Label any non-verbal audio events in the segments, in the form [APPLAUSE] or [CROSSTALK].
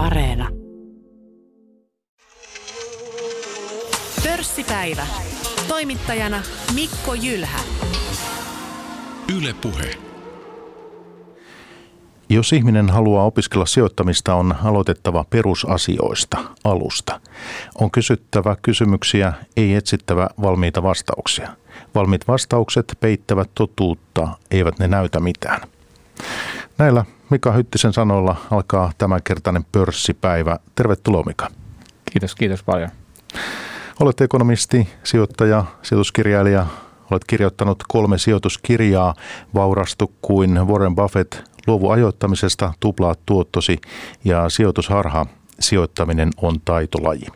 Areena. Pörssipäivä. Toimittajana Mikko Jylhä. Yle Puhe. Jos ihminen haluaa opiskella sijoittamista, on aloitettava perusasioista, alusta. On kysyttävä kysymyksiä, ei etsittävä valmiita vastauksia. Valmiit vastaukset peittävät totuutta, eivät ne näytä mitään. Näillä Mika Hyttisen sanoilla alkaa tämänkertainen pörssipäivä. Tervetuloa Mika. Kiitos, kiitos paljon. Olet ekonomisti, sijoittaja, sijoituskirjailija. Olet kirjoittanut kolme sijoituskirjaa, Vaurastu kuin Warren Buffett, Luovu ajoittamisesta, Tuplaa tuottosi ja Sijoitusharha, sijoittaminen on taitolaji.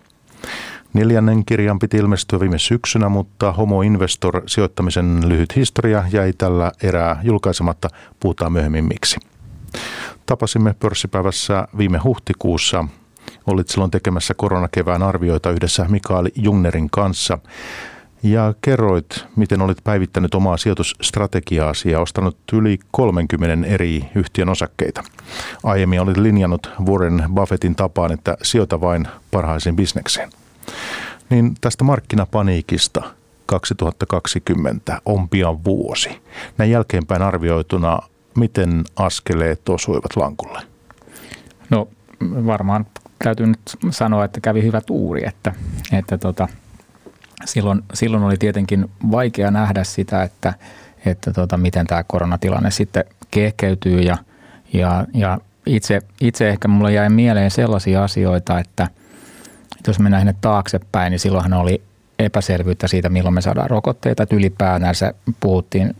Neljännen kirjan piti ilmestyä viime syksynä, mutta Homo Investor sijoittamisen lyhyt historia jäi tällä erää julkaisematta. Puhutaan myöhemmin miksi. Tapasimme pörssipäivässä viime huhtikuussa. Olit silloin tekemässä koronakevään arvioita yhdessä Mikael Jungnerin kanssa. Ja kerroit, miten olit päivittänyt omaa sijoitusstrategiaasi ja ostanut yli 30 eri yhtiön osakkeita. Aiemmin olit linjannut Warren Buffettin tapaan, että sijoita vain parhaisiin bisnekseen. Niin tästä markkinapaniikista 2020 on pian vuosi. Näin jälkeenpäin arvioituna, miten askeleet osuivat lankulle? No varmaan täytyy nyt sanoa, että kävi hyvä tuuri, että, että tota, silloin, silloin oli tietenkin vaikea nähdä sitä, että, että tota, miten tämä koronatilanne sitten kehkeytyy ja, ja, ja itse, itse ehkä mulle jäi mieleen sellaisia asioita, että – jos mennään sinne taaksepäin, niin silloinhan oli epäselvyyttä siitä, milloin me saadaan rokotteita. Että ylipäänsä puhuttiin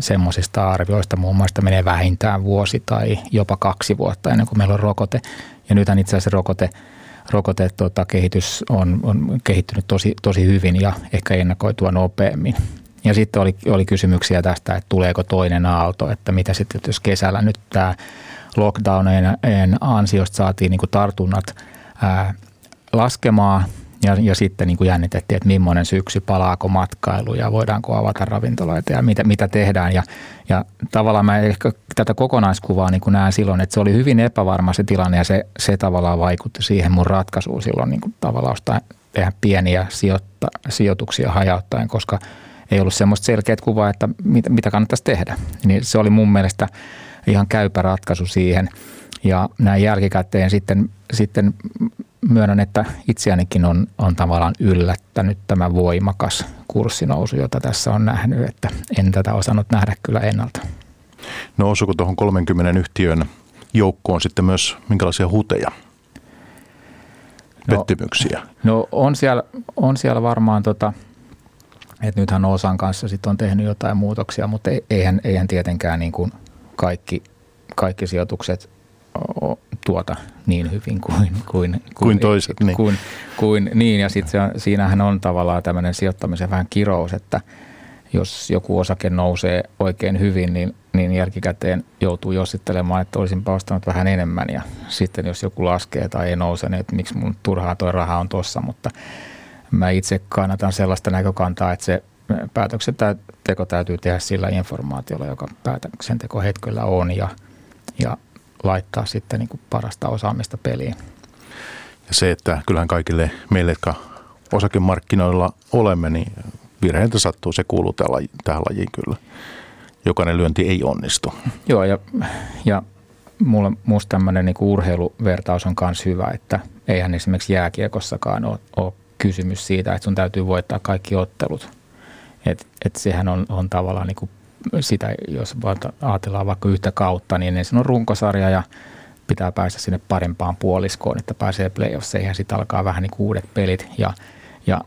semmoisista arvioista, muun muassa menee vähintään vuosi tai jopa kaksi vuotta ennen kuin meillä on rokote. Ja nythän itse asiassa rokote, rokote tota, kehitys on, on kehittynyt tosi, tosi hyvin ja ehkä ennakoitua nopeammin. Ja sitten oli, oli kysymyksiä tästä, että tuleeko toinen aalto, että mitä sitten, jos kesällä nyt tämä lockdownien ansiosta saatiin niin tartunnat ää, laskemaan ja, ja sitten niin kuin jännitettiin, että millainen syksy, palaako matkailu ja voidaanko avata ravintoloita ja mitä, mitä tehdään. Ja, ja tavallaan mä ehkä tätä kokonaiskuvaa niin kuin näen silloin, että se oli hyvin epävarma se tilanne ja se, se tavallaan vaikutti siihen mun ratkaisuun silloin niin kuin tavallaan ostaa, tehdä pieniä sijoitta, sijoituksia hajauttaen, koska ei ollut semmoista selkeät kuvaa, että mitä, mitä kannattaisi tehdä. Niin se oli mun mielestä ihan käypä ratkaisu siihen. Ja näin jälkikäteen sitten, sitten myönnän, että itseänikin on, on tavallaan yllättänyt tämä voimakas kurssinousu, jota tässä on nähnyt, että en tätä osannut nähdä kyllä ennalta. No osuuko tuohon 30 yhtiön joukkoon sitten myös minkälaisia huteja, no, pettymyksiä? No, no on, siellä, on siellä varmaan, tota, että nythän Osan kanssa sitten on tehnyt jotain muutoksia, mutta eihän, eihän tietenkään niin kuin kaikki, kaikki sijoitukset tuota niin hyvin kuin, kuin, kuin, kuin toiset. Niin. Kuin, kuin, niin, ja sitten siinähän on tavallaan tämmöinen sijoittamisen vähän kirous, että jos joku osake nousee oikein hyvin, niin, niin jälkikäteen joutuu jossittelemaan, että olisin ostanut vähän enemmän. Ja sitten jos joku laskee tai ei nouse, niin että miksi mun turhaa tuo raha on tossa. Mutta mä itse kannatan sellaista näkökantaa, että se päätöksenteko täytyy tehdä sillä informaatiolla, joka päätöksenteko hetkellä on. Ja, ja laittaa sitten niin kuin parasta osaamista peliin. Ja se, että kyllähän kaikille meille, jotka osakemarkkinoilla olemme, niin virheitä sattuu, se kuuluu tähän lajiin kyllä. Jokainen lyönti ei onnistu. Joo, ja, ja mulla, musta tämmöinen niin urheiluvertaus on myös hyvä, että eihän esimerkiksi jääkiekossakaan ole, ole kysymys siitä, että sun täytyy voittaa kaikki ottelut. Et, et sehän on, on tavallaan niin kuin sitä, jos ajatellaan vaikka yhtä kautta, niin ensin on runkosarja ja pitää päästä sinne parempaan puoliskoon, että pääsee playoffseihin ja sitten alkaa vähän niin uudet pelit ja, ja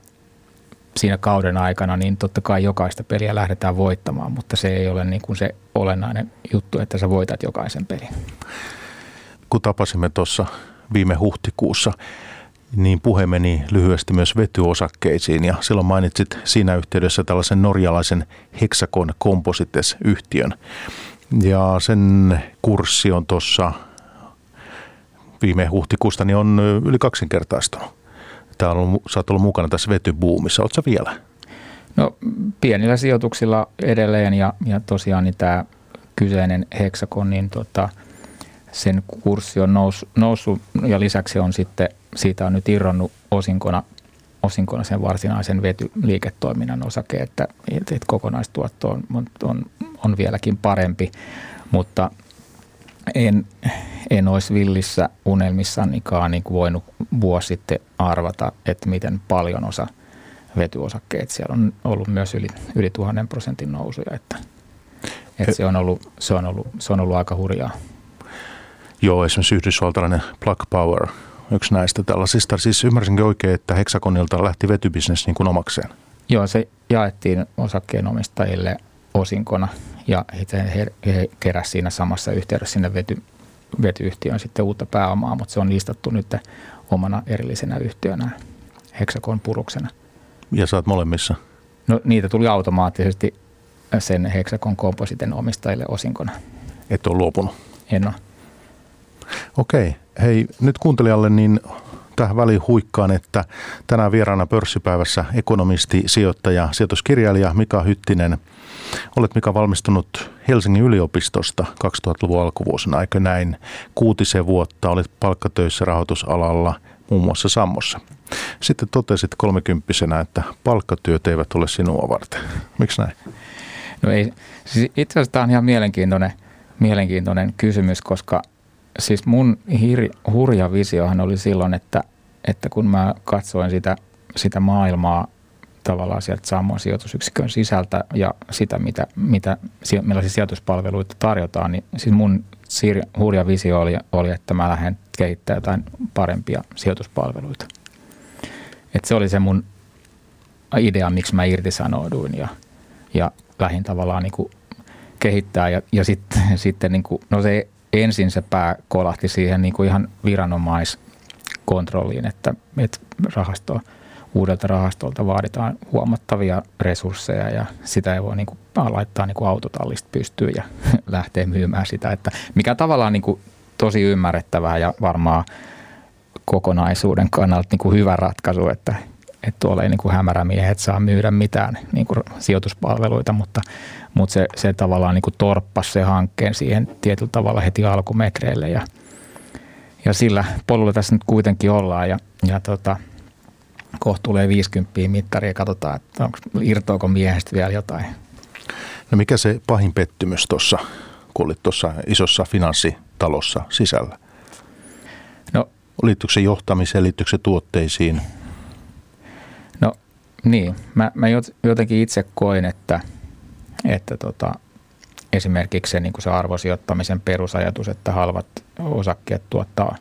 siinä kauden aikana, niin totta kai jokaista peliä lähdetään voittamaan, mutta se ei ole niin kuin se olennainen juttu, että sä voitat jokaisen pelin. Kun tapasimme tuossa viime huhtikuussa, niin puhe meni lyhyesti myös vetyosakkeisiin ja silloin mainitsit siinä yhteydessä tällaisen norjalaisen Hexacon Composites-yhtiön. Ja sen kurssi on tuossa viime huhtikuusta niin on yli kaksinkertaistunut. Tämä on, sä oot ollut mukana tässä vetybuumissa. Oletko vielä? No pienillä sijoituksilla edelleen ja, ja tosiaan niin tämä kyseinen Hexacon, niin tota, sen kurssi on nous, noussut ja lisäksi on sitten, siitä on nyt irronnut osinkona, osinkona sen varsinaisen vetyliiketoiminnan osake, että, että kokonaistuotto on, on, on vieläkin parempi, mutta en, en olisi villissä unelmissanikaan niin kuin voinut vuosi sitten arvata, että miten paljon osa vetyosakkeet. Siellä on ollut myös yli, yli tuhannen prosentin nousuja, että, että se, on ollut, se, on ollut, se on ollut aika hurjaa. Joo, esimerkiksi yhdysvaltalainen Plug Power, yksi näistä tällaisista. Siis ymmärsinkö oikein, että Hexagonilta lähti vetybisnes niin kuin omakseen? Joo, se jaettiin osakkeenomistajille osinkona ja he, he keräsivät siinä samassa yhteydessä sinne vety, vetyyhtiöön sitten uutta pääomaa, mutta se on listattu nyt omana erillisenä yhtiönä Hexagon puruksena. Ja oot molemmissa? No niitä tuli automaattisesti sen Hexagon kompositen omistajille osinkona. Et ole luopunut? En ole. Okei. Hei, nyt kuuntelijalle niin tähän väliin huikkaan, että tänään vieraana pörssipäivässä ekonomisti, sijoittaja, sijoituskirjailija Mika Hyttinen. Olet Mika valmistunut Helsingin yliopistosta 2000-luvun alkuvuosina, eikö näin? Kuutisen vuotta olit palkkatöissä rahoitusalalla, muun muassa Sammossa. Sitten totesit kolmekymppisenä, että palkkatyöt eivät ole sinua varten. Miksi näin? No ei, siis itse asiassa tämä on ihan mielenkiintoinen, mielenkiintoinen kysymys, koska siis mun hir, hurja visiohan oli silloin, että, että kun mä katsoin sitä, sitä maailmaa tavallaan sieltä Sammon sijoitusyksikön sisältä ja sitä, mitä, mitä, millaisia sijoituspalveluita tarjotaan, niin siis mun siir, hurja visio oli, oli, että mä lähden kehittämään jotain parempia sijoituspalveluita. Et se oli se mun idea, miksi mä irtisanouduin ja, ja lähdin tavallaan niin kuin kehittää ja, ja [LAUGHS] sitten, sitten niin kuin, no se ensin se pää kolahti siihen niin kuin ihan viranomaiskontrolliin, että, että rahasto, uudelta rahastolta vaaditaan huomattavia resursseja ja sitä ei voi niin kuin laittaa niin kuin autotallista pystyyn ja [LAUGHS] lähteä myymään sitä, että mikä tavallaan niin kuin tosi ymmärrettävää ja varmaan kokonaisuuden kannalta niin kuin hyvä ratkaisu, että, että tuolla ei niin kuin hämärämiehet saa myydä mitään niin kuin sijoituspalveluita, mutta, mutta se, se tavallaan niin kuin torppasi se hankkeen siihen tietyllä tavalla heti alkumetreille ja, ja sillä polulla tässä nyt kuitenkin ollaan ja, ja tota, kohta tulee 50 mittari ja katsotaan, että onko, irtoako miehestä vielä jotain. No mikä se pahin pettymys tuossa, kun olit tuossa isossa finanssitalossa sisällä? No, liittyykö se johtamiseen, liittyykö se tuotteisiin? Niin, mä, mä jotenkin itse koin, että, että tota, esimerkiksi se, niin kuin se arvosijoittamisen perusajatus, että halvat osakkeet tuottaa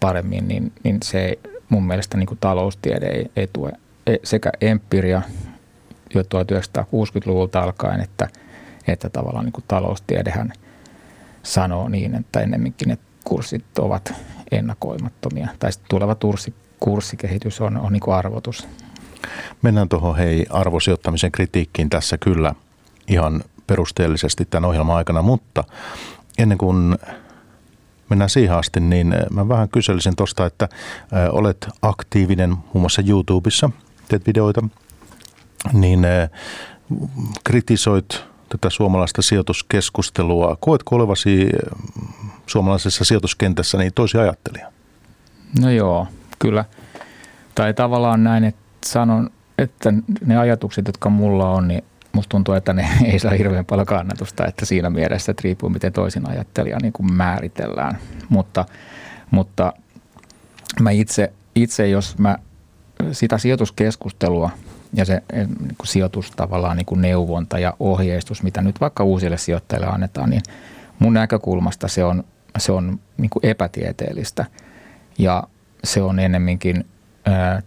paremmin, niin, niin se mun mielestä niin kuin taloustiede ei, ei tue e, sekä empiria jo 1960-luvulta alkaen, että, että tavallaan niin kuin taloustiedehän sanoo niin, että ennemminkin ne kurssit ovat ennakoimattomia. Tai tuleva kurssi, kurssikehitys on, on niin kuin arvotus. Mennään tuohon hei arvosijoittamisen kritiikkiin tässä kyllä ihan perusteellisesti tämän ohjelman aikana, mutta ennen kuin mennään siihen asti, niin mä vähän kyselisin tuosta, että olet aktiivinen muun muassa YouTubessa, teet videoita, niin kritisoit tätä suomalaista sijoituskeskustelua. Koetko olevasi suomalaisessa sijoituskentässä niin tosi ajattelija? No joo, kyllä. Tai tavallaan näin, että sanon, että ne ajatukset, jotka mulla on, niin musta tuntuu, että ne [LAUGHS] ei saa hirveän paljon kannatusta, että siinä mielessä, että riippuu miten toisin ajattelija niin kuin määritellään. Mutta, mutta mä itse, itse, jos mä sitä sijoituskeskustelua ja se eh, niin kuin sijoitus tavallaan niin kuin neuvonta ja ohjeistus, mitä nyt vaikka uusille sijoittajille annetaan, niin mun näkökulmasta se on, se on niin kuin epätieteellistä ja se on ennemminkin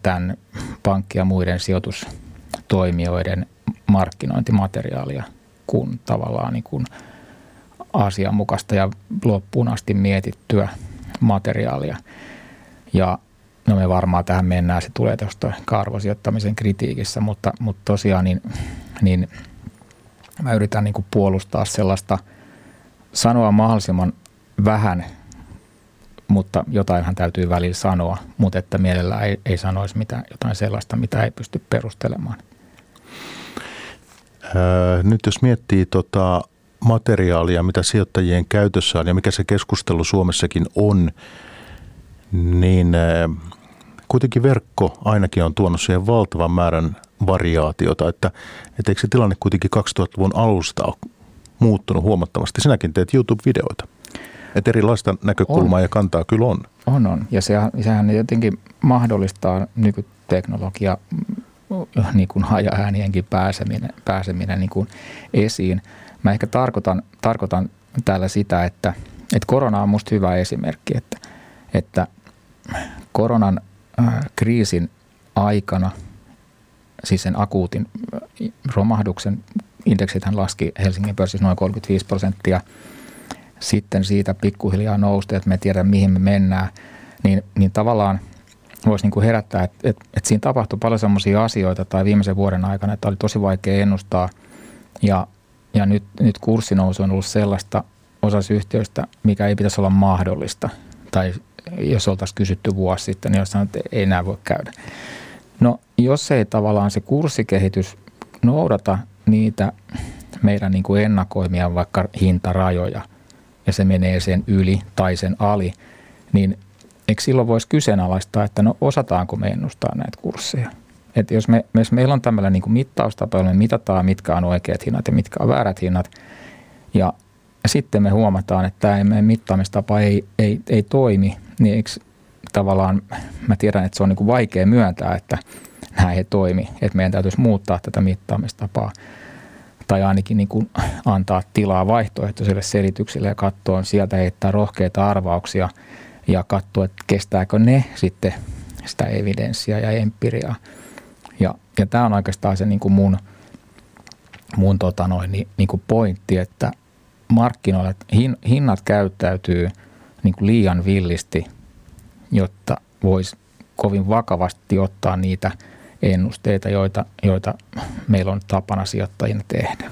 tämän pankki- ja muiden sijoitustoimijoiden markkinointimateriaalia kuin tavallaan niin kuin asianmukaista ja loppuun asti mietittyä materiaalia. Ja no me varmaan tähän mennään, se tulee tuosta arvosijoittamisen kritiikissä, mutta, mutta tosiaan niin, niin mä yritän niin kuin puolustaa sellaista, sanoa mahdollisimman vähän, mutta jotainhan täytyy välillä sanoa, mutta että mielellään ei, ei sanoisi mitään, jotain sellaista, mitä ei pysty perustelemaan. Öö, nyt jos miettii tota materiaalia, mitä sijoittajien käytössä on ja mikä se keskustelu Suomessakin on, niin kuitenkin verkko ainakin on tuonut siihen valtavan määrän variaatiota, että, että eikö se tilanne kuitenkin 2000-luvun alusta ole muuttunut huomattavasti. Sinäkin teet YouTube-videoita. Että erilaista näkökulmaa on. ja kantaa kyllä on. On, on. Ja sehän, sehän jotenkin mahdollistaa nykyteknologia niin kuin hajaäänienkin pääseminen, pääseminen niin kuin esiin. Mä ehkä tarkoitan, tarkoitan täällä sitä, että, että korona on musta hyvä esimerkki, että, että koronan äh, kriisin aikana, siis sen akuutin äh, romahduksen, indeksithän laski Helsingin pörssissä noin 35 prosenttia, sitten siitä pikkuhiljaa nousti, että me tiedämme mihin me mennään, niin, niin tavallaan – voisi niin kuin herättää, että, että, että siinä tapahtui paljon sellaisia asioita tai viimeisen vuoden aikana, että oli tosi vaikea ennustaa ja, ja nyt, nyt kurssinousu on ollut sellaista osassa yhtiöistä, mikä ei pitäisi olla mahdollista tai jos oltaisiin kysytty vuosi sitten, niin jos sanoo, että ei enää voi käydä. No jos ei tavallaan se kurssikehitys noudata niitä meidän niin kuin ennakoimia vaikka hintarajoja ja se menee sen yli tai sen ali, niin eikö silloin voisi kyseenalaistaa, että no osataanko me ennustaa näitä kursseja? Että jos, me, jos meillä on tämmöinen niin mittaustapa, me mitataan, mitkä on oikeat hinnat ja mitkä on väärät hinnat, ja sitten me huomataan, että tämä mittaamistapa ei, ei, ei toimi, niin eikö tavallaan, mä tiedän, että se on niin vaikea myöntää, että nämä ei toimi, että meidän täytyisi muuttaa tätä mittaamistapaa tai ainakin niin kuin antaa tilaa vaihtoehtoisille selityksille ja katsoa sieltä heittää rohkeita arvauksia – ja katsoa, että kestääkö ne sitten sitä evidenssiä ja empiriaa. Ja, ja tämä on oikeastaan se niin kuin mun, mun tota noin, niin, niin kuin pointti, että markkinoilla hin, hinnat käyttäytyy niin kuin liian villisti, jotta voisi kovin vakavasti ottaa niitä ennusteita, joita, joita meillä on tapana sijoittajina tehdä.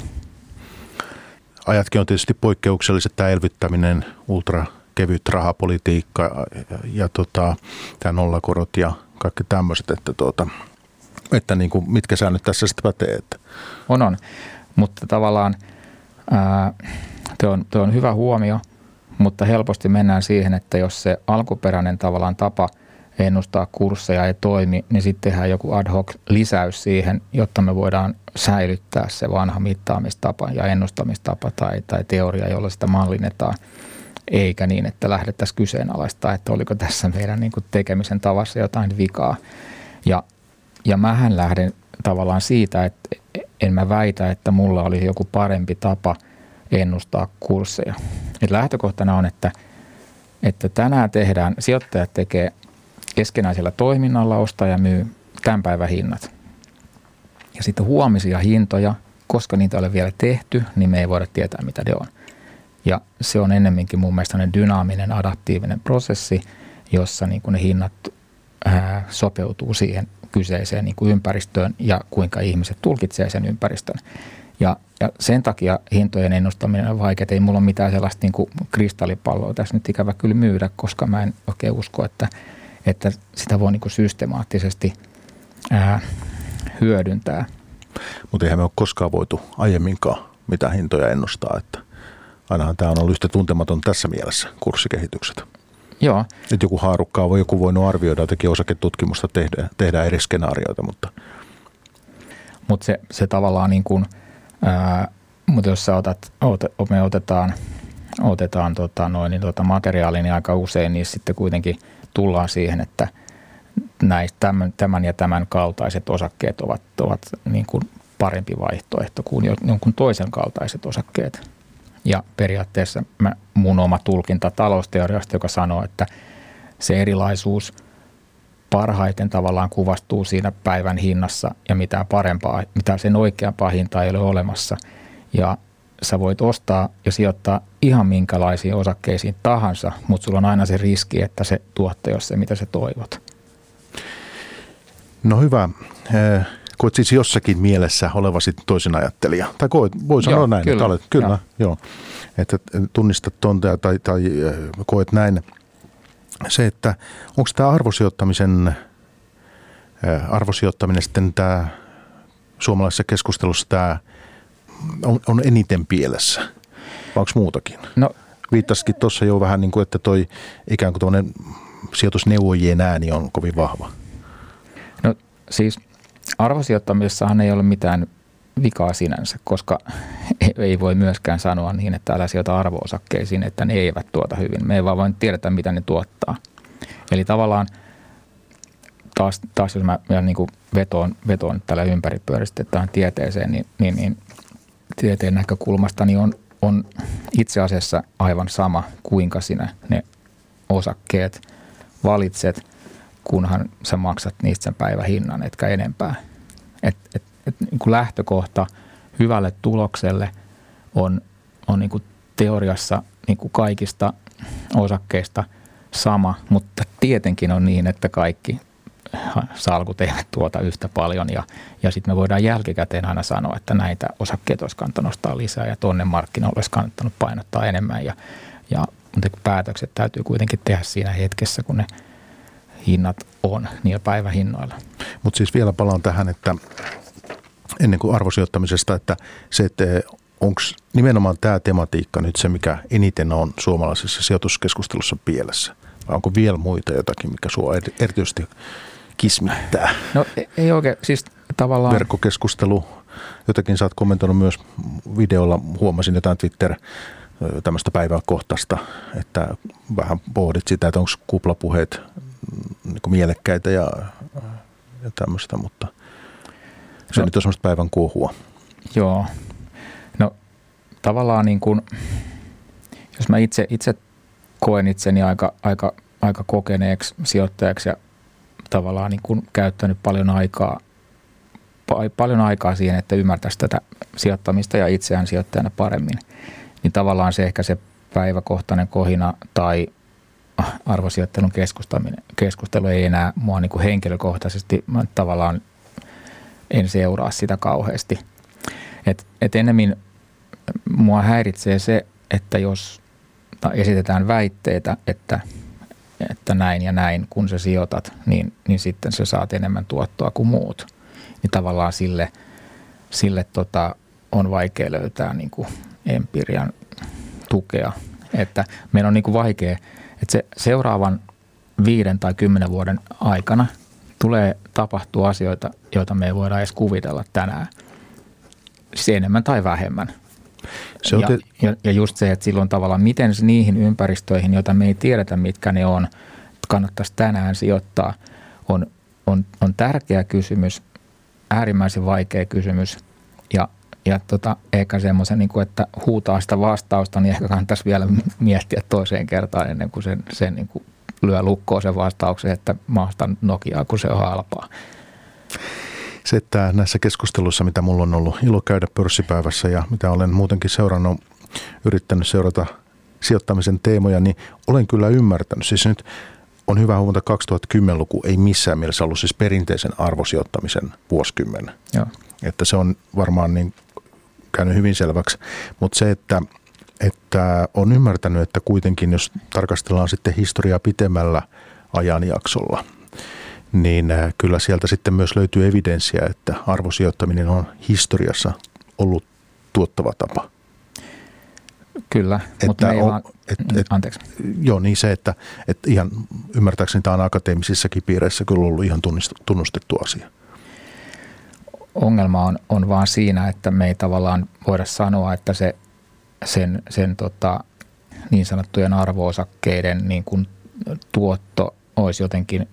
Ajatkin on tietysti poikkeukselliset tämä elvyttäminen, ultra kevyt rahapolitiikka ja, ja tota, tämä nollakorot ja kaikki tämmöiset, että, tuota, että niin kuin, mitkä säännöt tässä sitten pätee? Että. On, on. Mutta tavallaan tuo on, on hyvä huomio, mutta helposti mennään siihen, että jos se alkuperäinen tavallaan tapa ennustaa kursseja ei toimi, niin sitten tehdään joku ad hoc lisäys siihen, jotta me voidaan säilyttää se vanha mittaamistapa ja ennustamistapa tai, tai teoria, jolla sitä mallinnetaan – eikä niin, että lähdettäisiin kyseenalaistaa, että oliko tässä meidän niin tekemisen tavassa jotain vikaa. Ja, ja mähän lähden tavallaan siitä, että en mä väitä, että mulla olisi joku parempi tapa ennustaa kursseja. Et lähtökohtana on, että, että tänään tehdään, sijoittajat tekee keskenäisellä toiminnalla, ostaja myy tämän päivän hinnat. Ja sitten huomisia hintoja, koska niitä ei ole vielä tehty, niin me ei voida tietää, mitä ne on. Ja se on ennemminkin mun mielestä dynaaminen, adaptiivinen prosessi, jossa niin kuin ne hinnat ää, sopeutuu siihen kyseiseen niin kuin ympäristöön ja kuinka ihmiset tulkitsee sen ympäristön. Ja, ja sen takia hintojen ennustaminen on vaikeaa. Ei mulla ole mitään sellaista niin kuin kristallipalloa tässä nyt ikävä kyllä myydä, koska mä en oikein usko, että, että sitä voi niin kuin systemaattisesti ää, hyödyntää. Mutta eihän me ole koskaan voitu aiemminkaan mitä hintoja ennustaa, että ainahan tämä on ollut yhtä tuntematon tässä mielessä, kurssikehitykset. Joo. Nyt joku haarukkaa voi joku voinut arvioida, jotenkin osaketutkimusta tehdä, tehdä eri skenaarioita, mutta... Mutta se, se tavallaan niin kuin, ää, mutta jos sä otat, ot, me otetaan, otetaan tota noin, niin tota materiaalia, niin aika usein niin sitten kuitenkin tullaan siihen, että näistä tämän, tämän ja tämän kaltaiset osakkeet ovat, ovat niin kuin parempi vaihtoehto kuin jonkun toisen kaltaiset osakkeet – ja periaatteessa mä, mun oma tulkinta talousteoriasta, joka sanoo, että se erilaisuus parhaiten tavallaan kuvastuu siinä päivän hinnassa ja mitä parempaa, mitä sen oikeampaa hintaa ei ole olemassa. Ja sä voit ostaa ja sijoittaa ihan minkälaisiin osakkeisiin tahansa, mutta sulla on aina se riski, että se tuottaa jos se, mitä sä toivot. No hyvä koet siis jossakin mielessä olevasi toisen ajattelija? Tai koet, voi sanoa joo, näin, kyllä, että olet, kyllä, joo. joo. Että tunnistat tontea tai, tai äh, koet näin. Se, että onko tämä arvosijoittamisen, äh, arvosijoittaminen sitten tämä suomalaisessa keskustelussa tämä on, on eniten pielessä? onko muutakin? No, Viittasikin tuossa jo vähän niin kuin, että toi ikään kuin tuommoinen sijoitusneuvojien ääni on kovin vahva. no siis arvosijoittamisessahan ei ole mitään vikaa sinänsä, koska [LAUGHS] ei voi myöskään sanoa niin, että älä sijoita arvoosakkeisiin, että ne eivät tuota hyvin. Me ei vaan vain tiedetä, mitä ne tuottaa. Eli tavallaan taas, taas jos mä vielä niin kuin vetoon, vetoon tällä ympäripyöristetään tieteeseen, niin, niin, niin tieteen näkökulmasta niin on, on itse asiassa aivan sama, kuinka sinä ne osakkeet valitset, kunhan sä maksat niistä sen päivähinnan, etkä enempää. Et, et, et, niin kuin lähtökohta hyvälle tulokselle on, on niin kuin teoriassa niin kuin kaikista osakkeista sama, mutta tietenkin on niin, että kaikki salkut eivät tuota yhtä paljon ja, ja sitten me voidaan jälkikäteen aina sanoa, että näitä osakkeita olisi kannattanut nostaa lisää ja tonne markkinoille olisi kannattanut painottaa enemmän ja, ja mutta päätökset täytyy kuitenkin tehdä siinä hetkessä, kun ne hinnat on niillä päivähinnoilla. Mutta siis vielä palaan tähän, että ennen kuin arvosijoittamisesta, että se, että onko nimenomaan tämä tematiikka nyt se, mikä eniten on suomalaisessa sijoituskeskustelussa pielessä? Vai onko vielä muita jotakin, mikä sinua erityisesti kismittää? No ei oikein, siis tavallaan... Verkkokeskustelu, jotakin sä oot kommentoinut myös videolla, huomasin jotain Twitter tämmöistä päiväkohtaista, että vähän pohdit sitä, että onko kuplapuheet niin mielekkäitä ja, ja tämmöistä, mutta se no, nyt on semmoista päivän kuohua. Joo. No tavallaan niin kuin, jos mä itse, itse koen itseni aika, aika, aika kokeneeksi sijoittajaksi ja tavallaan niin kuin käyttänyt paljon aikaa, paljon aikaa siihen, että ymmärtäisi tätä sijoittamista ja itseään sijoittajana paremmin, niin tavallaan se ehkä se päiväkohtainen kohina tai arvosijoittelun keskustelu ei enää mua niin kuin henkilökohtaisesti mä tavallaan en seuraa sitä kauheasti. Et, et ennemmin mua häiritsee se, että jos esitetään väitteitä, että, että näin ja näin, kun sä sijoitat, niin, niin sitten sä saat enemmän tuottoa kuin muut. Niin tavallaan sille, sille tota, on vaikea löytää niin kuin empirian tukea. Että meidän on niin kuin vaikea, että se seuraavan viiden tai kymmenen vuoden aikana tulee tapahtua asioita, joita me ei voida edes kuvitella tänään. Siis enemmän tai vähemmän. Se ja, te... ja, ja just se, että silloin tavallaan miten niihin ympäristöihin, joita me ei tiedetä, mitkä ne on, kannattaisi tänään sijoittaa, on, on, on tärkeä kysymys, äärimmäisen vaikea kysymys ja, ja tota, ehkä semmoisen, niin kuin, että huutaa sitä vastausta, niin ehkä kannattaisi vielä [LAUGHS] miettiä toiseen kertaan ennen kuin sen, sen niin kuin lyö lukkoon sen vastauksen, että maasta Nokiaa, kun se on halpaa. Se, että näissä keskusteluissa, mitä mulla on ollut ilo käydä pörssipäivässä ja mitä olen muutenkin seurannut, yrittänyt seurata sijoittamisen teemoja, niin olen kyllä ymmärtänyt. Siis nyt on hyvä huomata, 2010-luku ei missään mielessä ollut siis perinteisen arvosijoittamisen vuosikymmen. Joo. Että se on varmaan niin käynyt hyvin selväksi. Mutta se, että, että on ymmärtänyt, että kuitenkin jos tarkastellaan sitten historiaa pitemmällä ajanjaksolla – niin äh, kyllä sieltä sitten myös löytyy evidenssiä, että arvosijoittaminen on historiassa ollut tuottava tapa. Kyllä, että mutta on, et, et, anteeksi. Joo, niin se, että, että ihan ymmärtääkseni tämä on akateemisissakin piireissä kyllä ollut ihan tunnustettu asia. Ongelma on, on vaan siinä, että me ei tavallaan voida sanoa, että se, sen, sen tota, niin sanottujen arvoosakkeiden niin kuin tuotto olisi jotenkin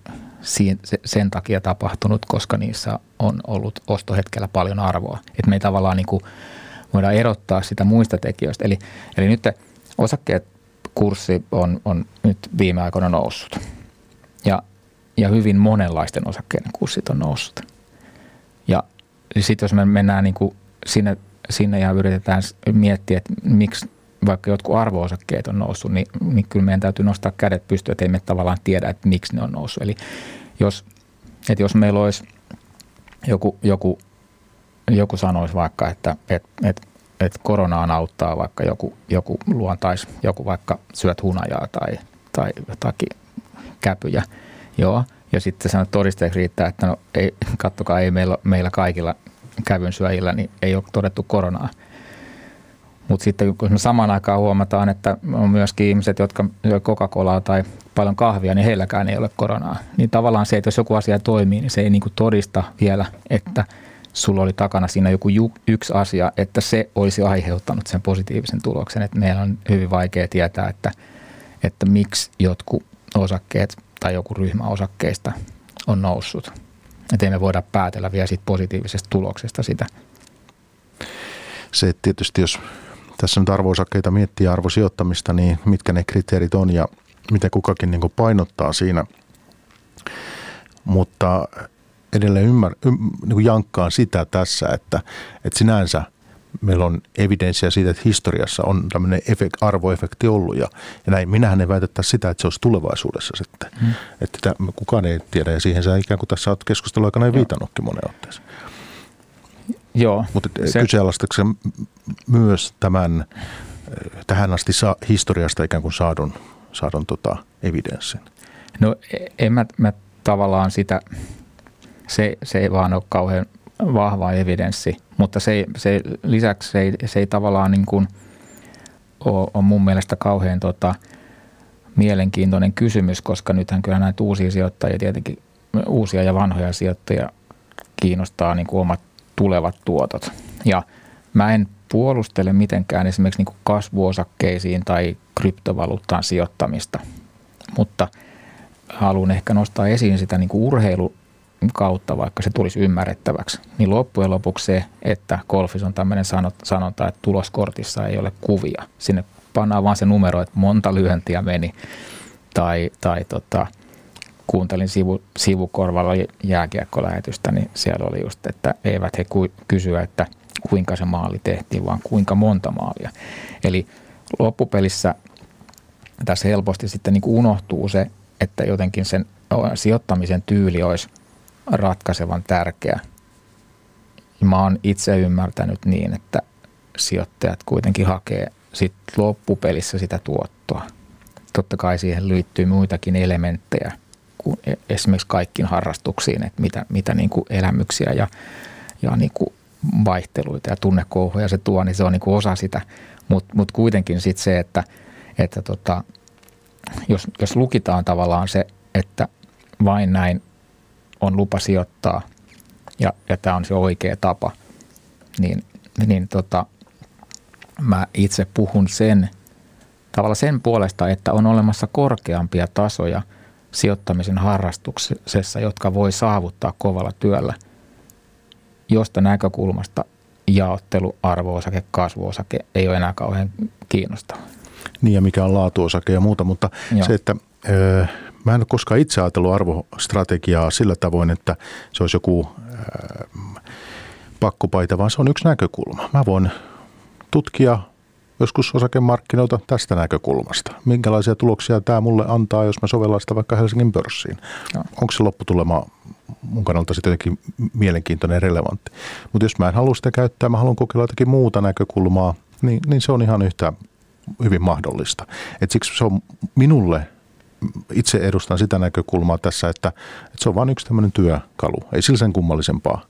sen takia tapahtunut, koska niissä on ollut ostohetkellä paljon arvoa. Että me ei tavallaan niin kuin voida erottaa sitä muista tekijöistä. Eli, eli nyt osakkeet kurssi on, on nyt viime aikoina noussut. Ja, ja hyvin monenlaisten osakkeiden kurssit on noussut. Ja sitten jos me mennään niin kuin sinne, sinne ja yritetään miettiä, että miksi vaikka jotkut arvoosakkeet on noussut, niin, niin kyllä meidän täytyy nostaa kädet pystyyn, että emme tavallaan tiedä, että miksi ne on noussut. Eli jos, että jos meillä olisi joku, joku, joku sanoisi vaikka, että et, et, et koronaan auttaa vaikka joku, joku luontais, joku vaikka syöt hunajaa tai, tai jotakin käpyjä, joo, ja sitten sanot todisteeksi riittää, että no ei, kattokaa, ei meillä, meillä kaikilla kävyn syöjillä, niin ei ole todettu koronaa. Mutta sitten kun me samaan aikaan huomataan, että on myöskin ihmiset, jotka syö Coca-Colaa tai paljon kahvia, niin heilläkään ei ole koronaa. Niin tavallaan se, että jos joku asia toimii, niin se ei niinku todista vielä, että sulla oli takana siinä joku ju, yksi asia, että se olisi aiheuttanut sen positiivisen tuloksen. Että meillä on hyvin vaikea tietää, että, että miksi jotkut osakkeet tai joku ryhmä osakkeista on noussut. Että ei me voida päätellä vielä siitä positiivisesta tuloksesta sitä. Se että tietysti, jos tässä nyt arvoosakkeita miettii arvosijoittamista, niin mitkä ne kriteerit on ja mitä kukakin niin painottaa siinä. Mutta edelleen ymmär, ym, niin jankkaan sitä tässä, että, että sinänsä meillä on evidenssiä siitä, että historiassa on tämmöinen efekt, arvoefekti ollut ja, ja näin. Minähän en väitetä sitä, että se olisi tulevaisuudessa sitten. Hmm. Että sitä kukaan ei tiedä ja siihen sä ikään kuin tässä olet keskustelun aikana ei viitannutkin monen otteeseen. Joo. Mutta se... kyseenalaistatko myös tämän tähän asti sa- historiasta ikään kuin saadun, saadun tota, evidenssin? No en mä, mä tavallaan sitä, se, se ei vaan ole kauhean vahva evidenssi, mutta se, se lisäksi se ei, se ei tavallaan niin kuin ole, ole mun mielestä kauhean tota, mielenkiintoinen kysymys, koska nythän kyllä näitä uusia sijoittajia, tietenkin uusia ja vanhoja sijoittajia kiinnostaa niin kuin omat tulevat tuotot. Ja mä en puolustele mitenkään esimerkiksi niin kasvuosakkeisiin tai kryptovaluuttaan sijoittamista, mutta haluan ehkä nostaa esiin sitä niin urheilu kautta, vaikka se tulisi ymmärrettäväksi, niin loppujen lopuksi se, että golfissa on tämmöinen sanonta, että tuloskortissa ei ole kuvia. Sinne pannaan vaan se numero, että monta lyöntiä meni tai, tai tota, kuuntelin sivu, sivukorvalla jääkiekkolähetystä, niin siellä oli just, että eivät he kysyä, että kuinka se maali tehtiin, vaan kuinka monta maalia. Eli loppupelissä tässä helposti sitten niin unohtuu se, että jotenkin sen sijoittamisen tyyli olisi ratkaisevan tärkeä. Mä oon itse ymmärtänyt niin, että sijoittajat kuitenkin hakee sit loppupelissä sitä tuottoa. Totta kai siihen liittyy muitakin elementtejä – kuin e- esimerkiksi kaikkiin harrastuksiin, että mitä, mitä niin kuin elämyksiä ja, ja niin kuin vaihteluita ja tunnekouhuja se tuo, niin se on niin kuin osa sitä. Mutta mut kuitenkin sitten se, että, että tota, jos, jos lukitaan tavallaan se, että vain näin on lupa sijoittaa ja, ja tämä on se oikea tapa, niin, niin tota, mä itse puhun sen tavalla sen puolesta, että on olemassa korkeampia tasoja – sijoittamisen harrastuksessa, jotka voi saavuttaa kovalla työllä, josta näkökulmasta jaottelu, arvoosake, kasvuosake ei ole enää kauhean kiinnostava. Niin ja mikä on laatuosake ja muuta, mutta Joo. se, että ö, mä en ole koskaan itse ajatellut arvostrategiaa sillä tavoin, että se olisi joku ö, pakkopaita, vaan se on yksi näkökulma. Mä voin tutkia joskus osakemarkkinoilta tästä näkökulmasta. Minkälaisia tuloksia tämä mulle antaa, jos mä sovellan sitä vaikka Helsingin pörssiin? No. Onko se lopputulema mun kannalta sitten jotenkin mielenkiintoinen ja relevantti? Mutta jos mä en halua sitä käyttää, mä haluan kokeilla jotakin muuta näkökulmaa, niin, niin se on ihan yhtä hyvin mahdollista. Et siksi se on minulle, itse edustan sitä näkökulmaa tässä, että, että se on vain yksi tämmöinen työkalu. Ei sillä sen kummallisempaa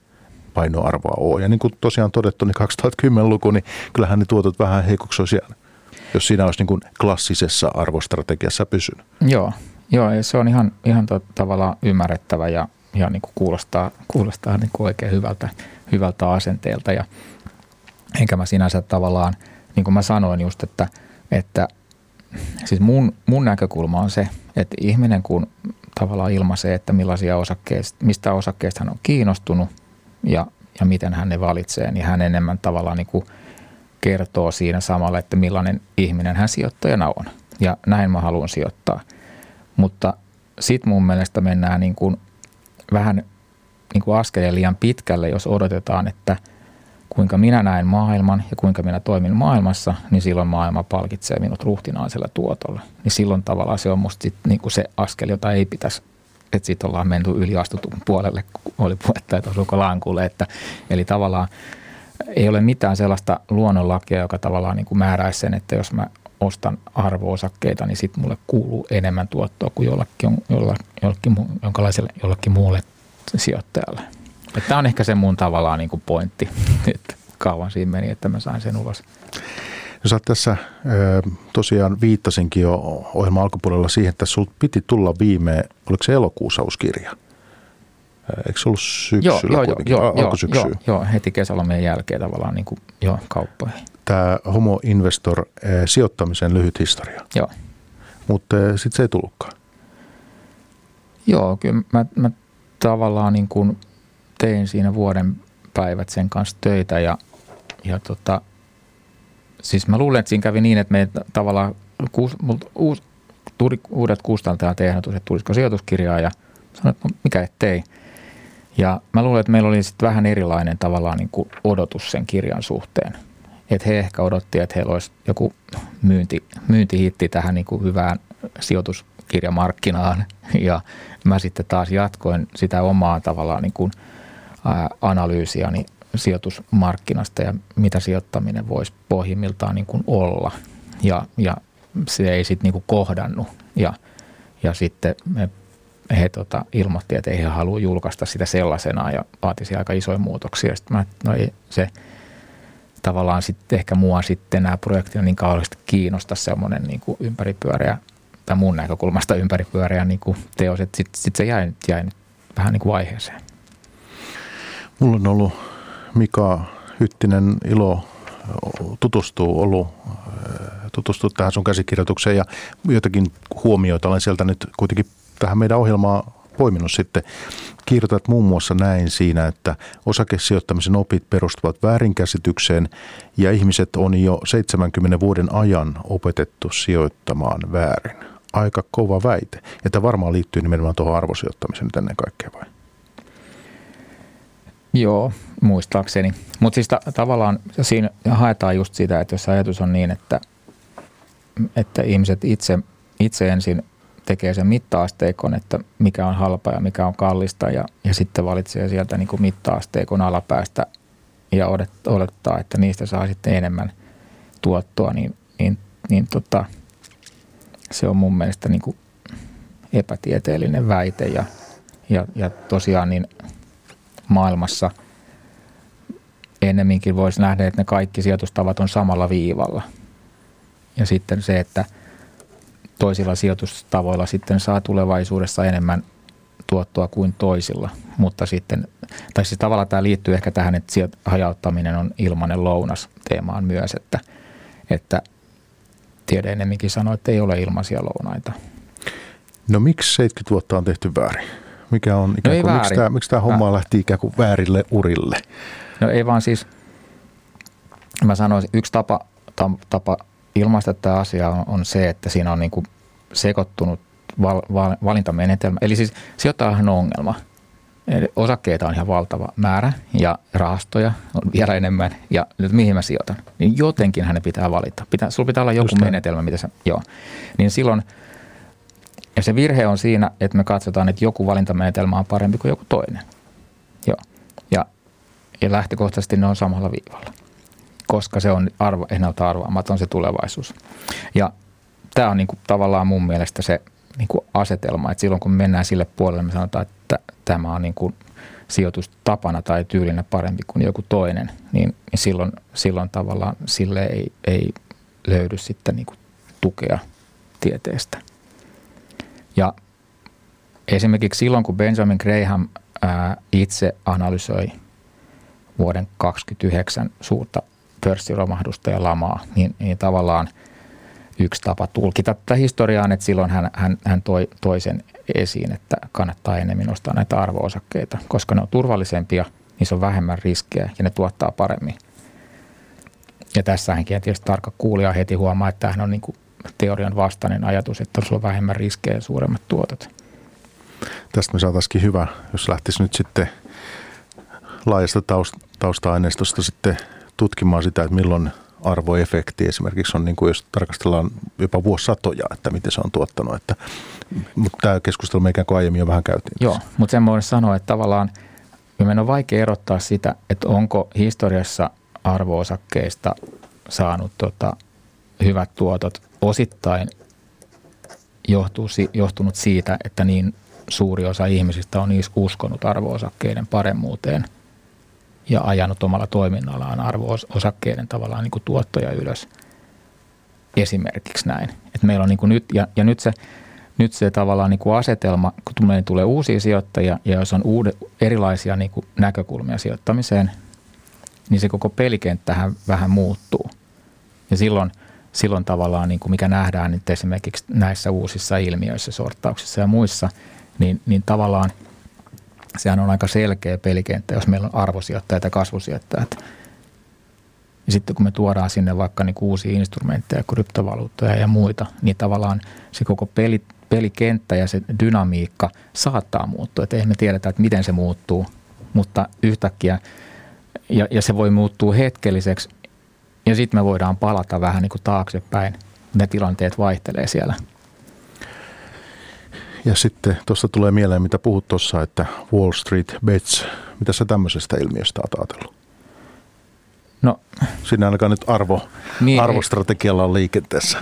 painoarvoa ole. Ja niin kuin tosiaan todettu, niin 2010-luku, niin kyllähän ne tuotot vähän heikoksi jos siinä olisi niin kuin klassisessa arvostrategiassa pysynyt. Joo, joo ja se on ihan, ihan to, tavallaan ymmärrettävä ja, ja niin kuin kuulostaa, kuulostaa niin kuin oikein hyvältä, hyvältä asenteelta. Ja enkä mä sinänsä tavallaan, niin kuin mä sanoin just, että, että siis mun, mun näkökulma on se, että ihminen kun tavallaan ilmaisee, että millaisia osakkeista, mistä osakkeista hän on kiinnostunut – ja, ja miten hän ne valitsee, niin hän enemmän tavallaan niin kuin kertoo siinä samalla, että millainen ihminen hän sijoittajana on. Ja näin mä haluan sijoittaa. Mutta sitten mun mielestä mennään niin kuin vähän niin kuin askeleen liian pitkälle, jos odotetaan, että kuinka minä näen maailman ja kuinka minä toimin maailmassa, niin silloin maailma palkitsee minut ruhtinaisella tuotolla. Niin silloin tavallaan se on musta sit niin kuin se askel, jota ei pitäisi että sitten ollaan menty yliastutun puolelle, oli puhetta, että osuuko lankulle. Että, eli tavallaan ei ole mitään sellaista luonnonlakia, joka tavallaan niin kuin määräisi sen, että jos mä ostan arvoosakkeita, niin sitten mulle kuuluu enemmän tuottoa kuin jollakin, jolla, jollekin, jonkalaiselle, jollekin muulle sijoittajalle. Tämä on ehkä se mun tavallaan niin kuin pointti, [LAUGHS] että kauan siinä meni, että mä sain sen ulos. No sä tässä tosiaan viittasinkin jo ohjelman alkupuolella siihen, että sulla piti tulla viime, oliko se elokuussa uusi kirja? Eikö se ollut syksyllä joo, kuitenkin? Joo, joo, joo, joo, heti kesälomien jälkeen tavallaan niin kuin, joo, kauppoihin. Tämä Homo Investor sijoittamisen lyhyt historia. Joo. Mutta sitten se ei tullutkaan. Joo, kyllä mä, mä tavallaan niin kuin tein siinä vuoden päivät sen kanssa töitä ja, ja tota, siis mä luulen, että siinä kävi niin, että me tavallaan kuus, uus, tuli uudet kustantajat ehdotus, että tulisiko sijoituskirjaa ja sanoin, että no, mikä ettei. Ja mä luulen, että meillä oli sitten vähän erilainen tavallaan niin kuin odotus sen kirjan suhteen. Että he ehkä odotti, että heillä olisi joku myynti, myyntihitti tähän niin kuin hyvään sijoituskirjamarkkinaan. [LAUGHS] Ja mä sitten taas jatkoin sitä omaa tavallaan niin kuin, analyysiani sijoitusmarkkinasta ja mitä sijoittaminen voisi pohjimmiltaan niin kuin olla. Ja, ja se ei sitten niin kohdannut. Ja, ja sitten me he tota, ilmoitti, että ei he halua julkaista sitä sellaisenaan ja vaatisi aika isoja muutoksia. Sitten mä, no ei, se tavallaan sitten ehkä mua sitten nämä projektit niin kauheasti kiinnosta semmoinen niin ympäripyöreä tai mun näkökulmasta ympäripyöreä niin kuin teos, että sitten sit se jäi, jäi vähän niin kuin vaiheeseen. Mulla on ollut Mika Hyttinen ilo tutustuu, ollut, tutustua tähän sun käsikirjoitukseen ja jotakin huomioita olen sieltä nyt kuitenkin tähän meidän ohjelmaan poiminut sitten. Kirjoitat muun muassa näin siinä, että osakesijoittamisen opit perustuvat väärinkäsitykseen ja ihmiset on jo 70 vuoden ajan opetettu sijoittamaan väärin. Aika kova väite. Ja tämä varmaan liittyy nimenomaan tuohon arvosijoittamiseen nyt ennen kaikkea vai? Joo, muistaakseni. Mutta siis ta- tavallaan siinä haetaan just sitä, että jos ajatus on niin, että, että ihmiset itse, itse ensin tekee sen mittaasteikon, että mikä on halpa ja mikä on kallista ja, ja sitten valitsee sieltä niin kuin mittaasteikon alapäästä ja odottaa, että niistä saa sitten enemmän tuottoa, niin, niin, niin tota, se on mun mielestä niin kuin epätieteellinen väite ja, ja, ja tosiaan niin maailmassa ennemminkin voisi nähdä, että ne kaikki sijoitustavat on samalla viivalla. Ja sitten se, että – toisilla sijoitustavoilla sitten saa tulevaisuudessa enemmän tuottoa kuin toisilla. Mutta sitten, tai siis tavallaan tämä liittyy ehkä tähän, että hajauttaminen on ilmainen lounas teemaan myös, että, että tiede enemmänkin sanoo, että ei ole ilmaisia lounaita. No miksi 70 vuotta on tehty väärin? Mikä on ikään kuin, no miksi, tämä, miksi tämä homma Mä... lähti ikään kuin väärille urille? No ei vaan siis, mä sanoisin, yksi tapa, tapa ilmaista tämä asia on, on se, että siinä on niin kuin sekoittunut val, val, valintamenetelmä. Eli siis sijoittajahan on ongelma. Eli osakkeita on ihan valtava määrä ja rahastoja on vielä enemmän. Ja nyt mihin mä sijoitan? Niin jotenkin hänen pitää valita. Pitää, sulla pitää olla joku Just menetelmä, mitä sä, joo. Niin silloin, ja se virhe on siinä, että me katsotaan, että joku valintamenetelmä on parempi kuin joku toinen. Joo. Ja, ja lähtökohtaisesti ne on samalla viivalla koska se on arvo, ennalta arvaamaton se tulevaisuus. Ja tämä on niin kuin tavallaan mun mielestä se niin kuin asetelma, että silloin kun me mennään sille puolelle, me sanotaan, että tämä on niin kuin sijoitustapana tai tyylinä parempi kuin joku toinen, niin, niin silloin, silloin tavallaan sille ei, ei löydy sitten niin kuin tukea tieteestä. Ja esimerkiksi silloin, kun Benjamin Graham ää, itse analysoi vuoden 29 suurta pörssiromahdusta ja lamaa, niin, niin tavallaan yksi tapa tulkita tätä historiaa, että silloin hän, hän, hän toi, toi sen esiin, että kannattaa enemmän ostaa näitä arvoosakkeita, koska ne on turvallisempia, niissä on vähemmän riskejä ja ne tuottaa paremmin. Ja tässä hänkin tietysti tarkka kuulija heti huomaa, että tämähän on niin kuin teorian vastainen ajatus, että sulla on vähemmän riskejä ja suuremmat tuotot. Tästä me saataisiin hyvä, jos lähtisi nyt sitten laajasta tausta-aineistosta sitten tutkimaan sitä, että milloin arvoefekti esimerkiksi on, niin kuin jos tarkastellaan jopa vuosisatoja, että miten se on tuottanut. Että, mutta tämä keskustelu me ikään kuin aiemmin jo vähän käytiin. Joo, mutta sen voisi sanoa, että tavallaan meidän on vaikea erottaa sitä, että onko historiassa arvoosakkeista saanut tota, hyvät tuotot osittain johtuu, johtunut siitä, että niin suuri osa ihmisistä on niissä uskonut arvoosakkeiden paremmuuteen – ja ajanut omalla toiminnallaan arvo-osakkeiden tavallaan niin kuin tuottoja ylös. esimerkiksi näin. Et meillä on niin kuin nyt, ja, ja nyt se, nyt se tavallaan niin kuin asetelma, kun meille tulee uusia sijoittajia ja jos on uude, erilaisia niin kuin näkökulmia sijoittamiseen, niin se koko pelikenttähän vähän muuttuu. Ja silloin, silloin tavallaan, niin kuin mikä nähdään nyt esimerkiksi näissä uusissa ilmiöissä, sortauksissa ja muissa, niin, niin tavallaan sehän on aika selkeä pelikenttä, jos meillä on arvosijoittajat ja kasvusijoittajat. Ja sitten kun me tuodaan sinne vaikka niin uusia instrumentteja, kryptovaluuttoja ja muita, niin tavallaan se koko peli, pelikenttä ja se dynamiikka saattaa muuttua. Että eihän me tiedetä, että miten se muuttuu, mutta yhtäkkiä, ja, ja se voi muuttua hetkelliseksi, ja sitten me voidaan palata vähän niin kuin taaksepäin. Ne tilanteet vaihtelee siellä. Ja sitten tuosta tulee mieleen, mitä puhut tuossa, että Wall Street Bets. Mitä sä tämmöisestä ilmiöstä olet ajatellut? No, Siinä ainakaan nyt arvo, niin, arvostrategialla on liikenteessä.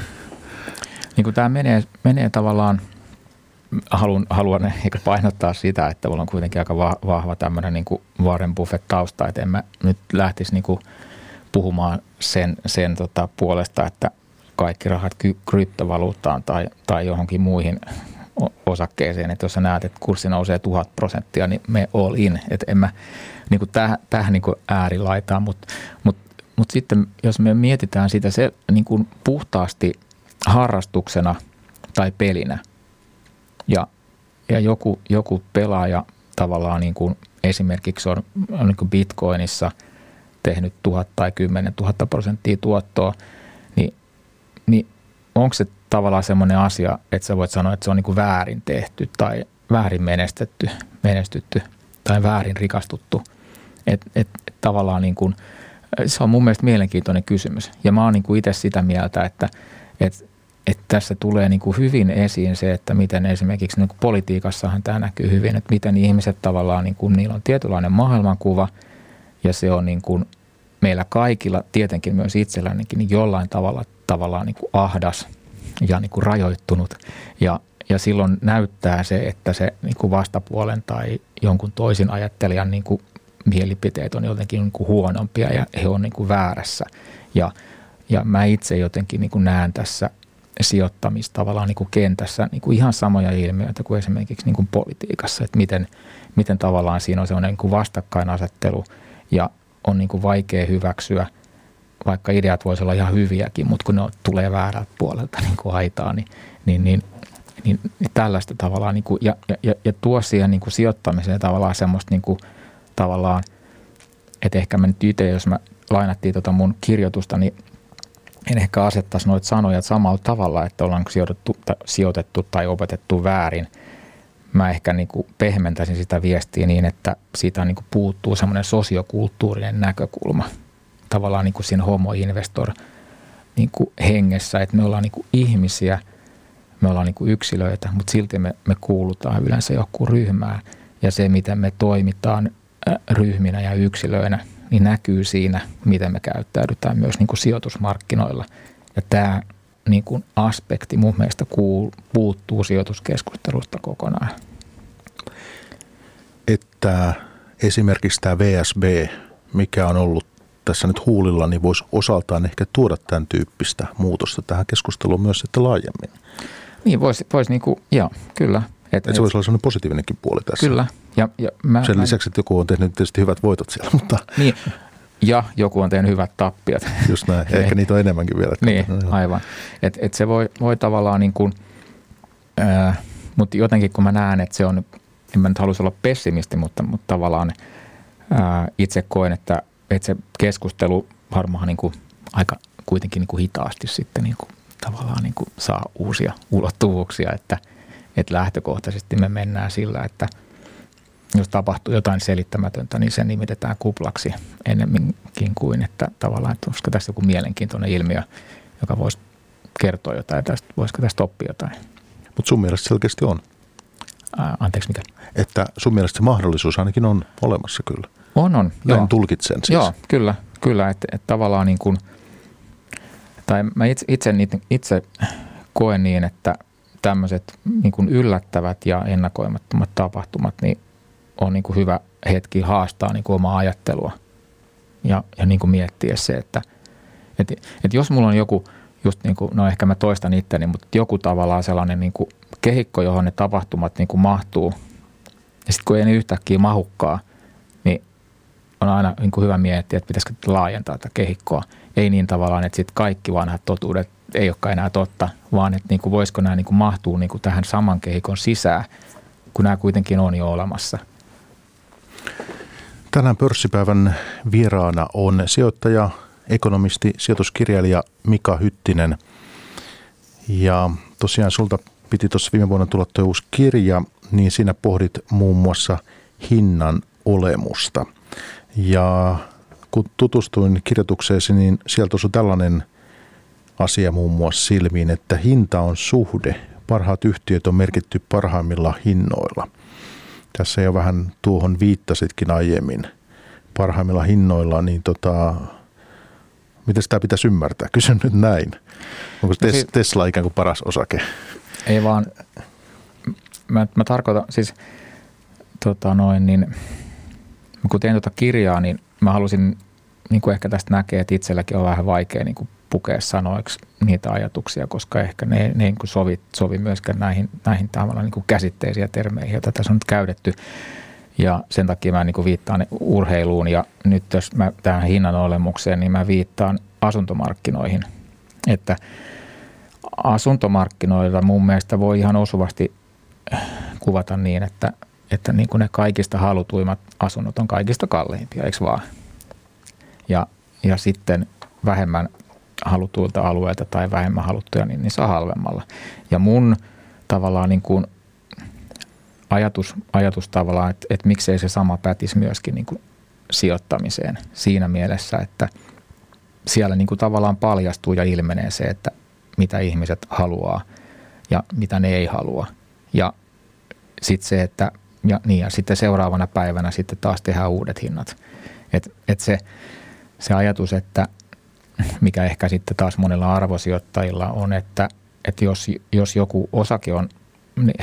Niin kuin tämä menee, menee tavallaan, haluan, haluan ehkä painottaa sitä, että mulla on kuitenkin aika vahva tämmöinen niin kuin Warren Buffett-tausta, että en mä nyt lähtisi niin kuin puhumaan sen, sen tota puolesta, että kaikki rahat kryptovaluuttaan tai, tai johonkin muihin osakkeeseen, että jos sä näet, että kurssi nousee tuhat prosenttia, niin me all in. Että en mä niin kuin tähän, tähän niin kuin äärilaitaan, mutta mut, mut sitten jos me mietitään sitä se niin kuin puhtaasti harrastuksena tai pelinä ja, ja joku, joku pelaaja tavallaan niin kuin esimerkiksi on, on niin kuin bitcoinissa tehnyt tuhat tai kymmenen tuhatta prosenttia tuottoa, niin, niin onko se tavallaan semmoinen asia, että sä voit sanoa, että se on niin väärin tehty tai väärin menestetty, menestytty tai väärin rikastuttu. Et, et, et tavallaan niin kuin, se on mun mielestä mielenkiintoinen kysymys. Ja mä oon niin kuin itse sitä mieltä, että, että, että tässä tulee niin kuin hyvin esiin se, että miten esimerkiksi niin kuin politiikassahan tämä näkyy hyvin, että miten ihmiset tavallaan, niin kuin, niillä on tietynlainen maailmankuva ja se on niin kuin meillä kaikilla, tietenkin myös itsellänikin, niin jollain tavalla tavallaan niin kuin ahdas ja niin kuin rajoittunut. Ja, ja silloin näyttää se, että se niin kuin vastapuolen tai jonkun toisen ajattelijan niin kuin mielipiteet on jotenkin niin kuin huonompia ja he on niin kuin väärässä. Ja, ja mä itse jotenkin niin kuin näen tässä sijoittamistavallaan niin kuin kentässä niin kuin ihan samoja ilmiöitä kuin esimerkiksi niin kuin politiikassa, että miten, miten tavallaan siinä on sellainen niin kuin vastakkainasettelu ja on niin kuin vaikea hyväksyä – vaikka ideat voisi olla ihan hyviäkin, mutta kun ne tulee väärältä puolelta niin kuin aitaa, niin, niin, niin, niin, niin tällaista tavallaan, niin kuin, ja, ja, ja tuo siihen niin kuin sijoittamiseen tavallaan semmoista niin kuin, tavallaan, että ehkä mä nyt itse, jos mä lainattiin tota mun kirjoitusta, niin en ehkä asettaisi noita sanoja samalla tavalla, että ollaan sijoitettu, sijoitettu tai opetettu väärin. Mä ehkä niin kuin pehmentäisin sitä viestiä niin, että siitä niin kuin puuttuu semmoinen sosiokulttuurinen näkökulma – tavallaan niin kuin siinä homo-investor niin kuin hengessä, että me ollaan niin kuin ihmisiä, me ollaan niin kuin yksilöitä, mutta silti me, me kuulutaan yleensä joku ryhmään ja se, miten me toimitaan ryhminä ja yksilöinä, niin näkyy siinä, miten me käyttäydytään myös niin kuin sijoitusmarkkinoilla. Ja tämä niin kuin aspekti mun mielestä kuul, puuttuu sijoituskeskustelusta kokonaan. Että esimerkiksi tämä VSB, mikä on ollut tässä nyt huulilla, niin voisi osaltaan ehkä tuoda tämän tyyppistä muutosta tähän keskusteluun myös sitten laajemmin. Niin, voisi, voisi niin kuin, joo, kyllä. Et, et se voisi olla sellainen positiivinenkin puoli tässä. Kyllä. Ja, ja mä, Sen lisäksi, että joku on tehnyt tietysti hyvät voitot siellä, mutta... Niin, ja joku on tehnyt hyvät tappiot. Just näin, [LAUGHS] ehkä niitä on enemmänkin vielä. Niin, no, aivan. Et, et se voi, voi tavallaan niin kuin, äh, mutta jotenkin kun mä näen, että se on, en mä nyt haluaisi olla pessimisti, mutta, mutta tavallaan äh, itse koen, että että se keskustelu varmaan niin kuin aika kuitenkin niin kuin hitaasti sitten niin kuin tavallaan niin kuin saa uusia ulottuvuuksia, että, että lähtökohtaisesti me mennään sillä, että jos tapahtuu jotain selittämätöntä, niin se nimitetään kuplaksi ennemminkin kuin, että tavallaan, että olisiko tässä joku mielenkiintoinen ilmiö, joka voisi kertoa jotain, tästä, voisiko tästä oppia jotain. Mutta sun mielestä selkeästi on. Ää, anteeksi, mikä? Että sun mielestä se mahdollisuus ainakin on olemassa kyllä. On, on. Näin joo. tulkitsen siis. Joo, kyllä, kyllä. Että et tavallaan niin kuin, tai mä itse, itse, itse koen niin, että tämmöiset niin kuin yllättävät ja ennakoimattomat tapahtumat, niin on niin kuin hyvä hetki haastaa niin kuin omaa ajattelua ja, ja niin kuin miettiä se, että et, et jos mulla on joku, just niin kuin, no ehkä mä toistan itteni, mutta joku tavallaan sellainen niin kuin kehikko, johon ne tapahtumat niin kuin mahtuu. Ja sitten kun ei ne yhtäkkiä mahukkaa, niin on aina niin kuin hyvä miettiä, että pitäisikö laajentaa tätä kehikkoa. Ei niin tavallaan, että sitten kaikki vanhat totuudet ei olekaan enää totta, vaan että niin kuin voisiko nämä niin kuin mahtuu niin kuin tähän saman kehikon sisään, kun nämä kuitenkin on jo olemassa. Tänään pörssipäivän vieraana on sijoittaja, ekonomisti, sijoituskirjailija Mika Hyttinen. Ja tosiaan sulta piti tuossa viime vuonna tulla tuo uusi kirja, niin siinä pohdit muun muassa hinnan olemusta. Ja kun tutustuin kirjoitukseesi, niin sieltä osui tällainen asia muun muassa silmiin, että hinta on suhde. Parhaat yhtiöt on merkitty parhaimmilla hinnoilla. Tässä jo vähän tuohon viittasitkin aiemmin parhaimmilla hinnoilla, niin tota, miten sitä pitäisi ymmärtää? Kysyn nyt näin. Onko no tes, Tesla ikään kuin paras osake? Ei vaan, mä, mä tarkoitan siis, tota noin, niin, kun tein tuota kirjaa, niin mä halusin, niin kuin ehkä tästä näkee, että itselläkin on vähän vaikea niin kuin pukea sanoiksi niitä ajatuksia, koska ehkä ne, ne ei niin sovi, sovi myöskään näihin, näihin tavallaan niin käsitteisiin ja termeihin, joita tässä on nyt käytetty. Ja sen takia mä niin viittaan urheiluun ja nyt jos mä tähän hinnan olemukseen, niin mä viittaan asuntomarkkinoihin. Että asuntomarkkinoilla mun mielestä voi ihan osuvasti kuvata niin, että, että niin kuin ne kaikista halutuimmat asunnot on kaikista kalleimpia, eikö vaan? Ja, ja sitten vähemmän halutuilta alueilta tai vähemmän haluttuja, niin, niin saa halvemmalla. Ja mun tavallaan niin kuin ajatus, ajatus tavallaan, että, että miksei se sama pätisi myöskin niin kuin sijoittamiseen siinä mielessä, että siellä niin kuin tavallaan paljastuu ja ilmenee se, että mitä ihmiset haluaa ja mitä ne ei halua. Ja sitten se, että ja, niin, ja sitten seuraavana päivänä sitten taas tehdään uudet hinnat. Et, et se, se ajatus, että mikä ehkä sitten taas monilla arvosijoittajilla on, että, että jos, jos joku osake on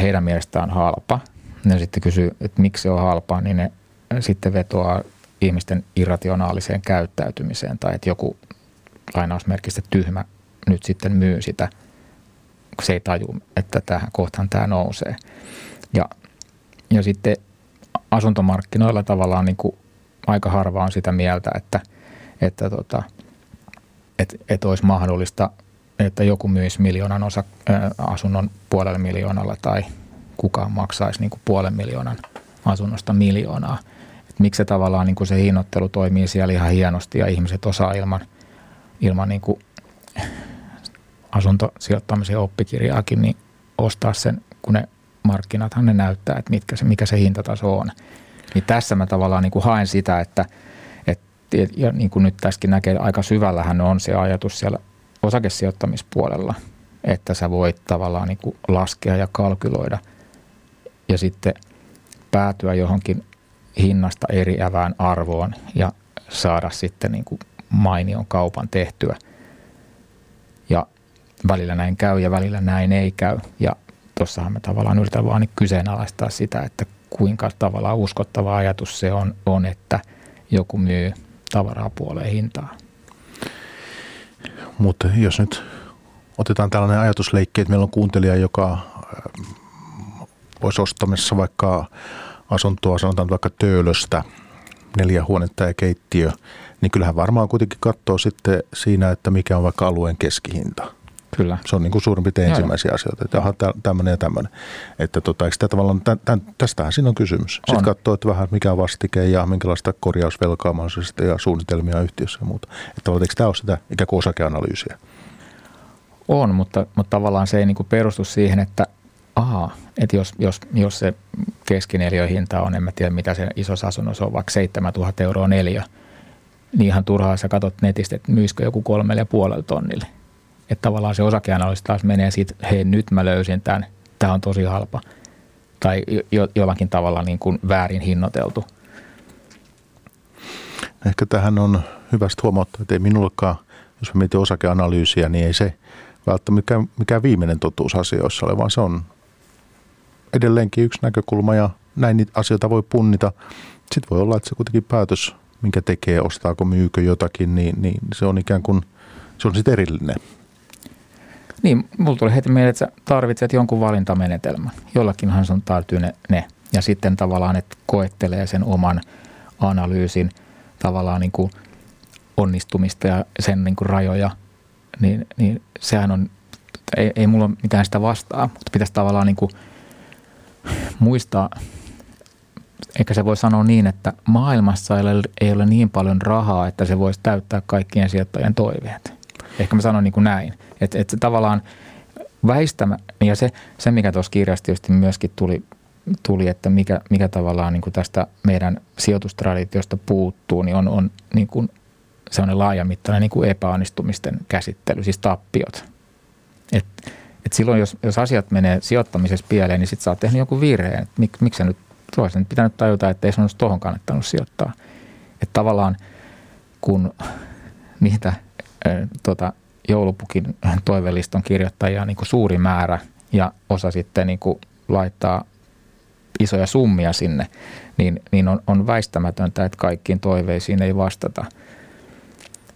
heidän mielestään halpa, ne sitten kysyy, että miksi se on halpaa, niin ne sitten vetoaa ihmisten irrationaaliseen käyttäytymiseen tai että joku lainausmerkistä tyhmä nyt sitten myy sitä, kun se ei taju, että tähän kohtaan tämä nousee. Ja, ja sitten asuntomarkkinoilla tavallaan niin kuin aika harva on sitä mieltä, että, että tota, että, että olisi mahdollista, että joku myisi miljoonan osa, ää, asunnon puolella miljoonalla tai kukaan maksaisi niin kuin puolen miljoonan asunnosta miljoonaa. Et miksi se tavallaan niin kuin se hinnoittelu toimii siellä ihan hienosti ja ihmiset osaa ilman, ilman niin kuin asuntosijoittamisen oppikirjaakin niin ostaa sen, kun ne markkinathan ne näyttää, että mitkä se, mikä se hintataso on. Niin tässä mä tavallaan niin kuin haen sitä, että ja niin kuin nyt tässäkin näkee, aika syvällähän on se ajatus siellä osakesijoittamispuolella, että sä voit tavallaan niin kuin laskea ja kalkyloida – ja sitten päätyä johonkin hinnasta eriävään arvoon ja saada sitten niin kuin mainion kaupan tehtyä. Ja välillä näin käy ja välillä näin ei käy. Ja tuossahan me tavallaan yritetään vaan kyseenalaistaa sitä, että kuinka tavallaan uskottava ajatus se on, on että joku myy tavaraa puoleen hintaa. Mutta jos nyt otetaan tällainen ajatusleikki, että meillä on kuuntelija, joka olisi ostamassa vaikka asuntoa, sanotaan vaikka Töölöstä, neljä huonetta ja keittiö, niin kyllähän varmaan kuitenkin katsoo sitten siinä, että mikä on vaikka alueen keskihinta. Kyllä. Se on niin kuin suurin piirtein ensimmäisiä joo. asioita, että aha, tämmöinen ja tämmöinen. Että tota, eikö tavallaan, tämän, tästähän siinä on kysymys. On. Sitten katsoo, että vähän mikä on vastike ja minkälaista korjausvelkaa mahdollisesti ja suunnitelmia yhtiössä ja muuta. Että eikö tämä ole sitä ikään kuin osakeanalyysiä? On, mutta, mutta tavallaan se ei niin kuin perustu siihen, että Aha, että jos, jos, jos se hinta on, en mä tiedä mitä se iso asunnossa on, vaikka 7000 euroa neljä, niin ihan turhaa sä katsot netistä, että myisikö joku kolmelle ja puolelle tonnille. Että tavallaan se osakeanalyysi taas menee siitä, hei nyt mä löysin tämän, tämä on tosi halpa. Tai jo, jollakin tavalla niin kuin väärin hinnoiteltu. Ehkä tähän on hyvästä huomauttaa, että ei minullakaan, jos mä mietin osakeanalyysiä, niin ei se välttämättä mikään, mikään viimeinen totuus asioissa ole, vaan se on edelleenkin yksi näkökulma ja näin niitä asioita voi punnita. Sitten voi olla, että se kuitenkin päätös, minkä tekee, ostaako, myykö jotakin, niin, niin se on ikään kuin, se on sitten erillinen. Niin, mulla tuli heti mieleen, että sä tarvitset jonkun valintamenetelmän. Jollakinhan sun täytyy ne, ne. Ja sitten tavallaan, että koettelee sen oman analyysin tavallaan niin kuin onnistumista ja sen niin kuin rajoja, niin, niin sehän on, ei, ei mulla ole mitään sitä vastaa, mutta pitäisi tavallaan niin kuin muistaa, eikä se voi sanoa niin, että maailmassa ei ole, ei ole niin paljon rahaa, että se voisi täyttää kaikkien sijoittajien toiveet. Ehkä mä sanon niin kuin näin, että, että tavallaan väistämä, ja se, se mikä tuossa kirjassa tietysti myöskin tuli, tuli että mikä, mikä tavallaan niin kuin tästä meidän sijoitustraditiosta puuttuu, niin on, on niin kuin sellainen laajamittainen niin kuin epäonnistumisten käsittely, siis tappiot. Et, et silloin, jos, jos asiat menee sijoittamisessa pieleen, niin sitten sä oot tehnyt joku virheen. Mik, miksi sä nyt, olisi nyt pitänyt tajuta, että ei sun olisi tuohon kannattanut sijoittaa. Että tavallaan kun [LAUGHS] niitä äh, tota, joulupukin toiveliston kirjoittajia niin kuin suuri määrä ja osa sitten niin kuin laittaa isoja summia sinne, niin, niin on, on väistämätöntä, että kaikkiin toiveisiin ei vastata.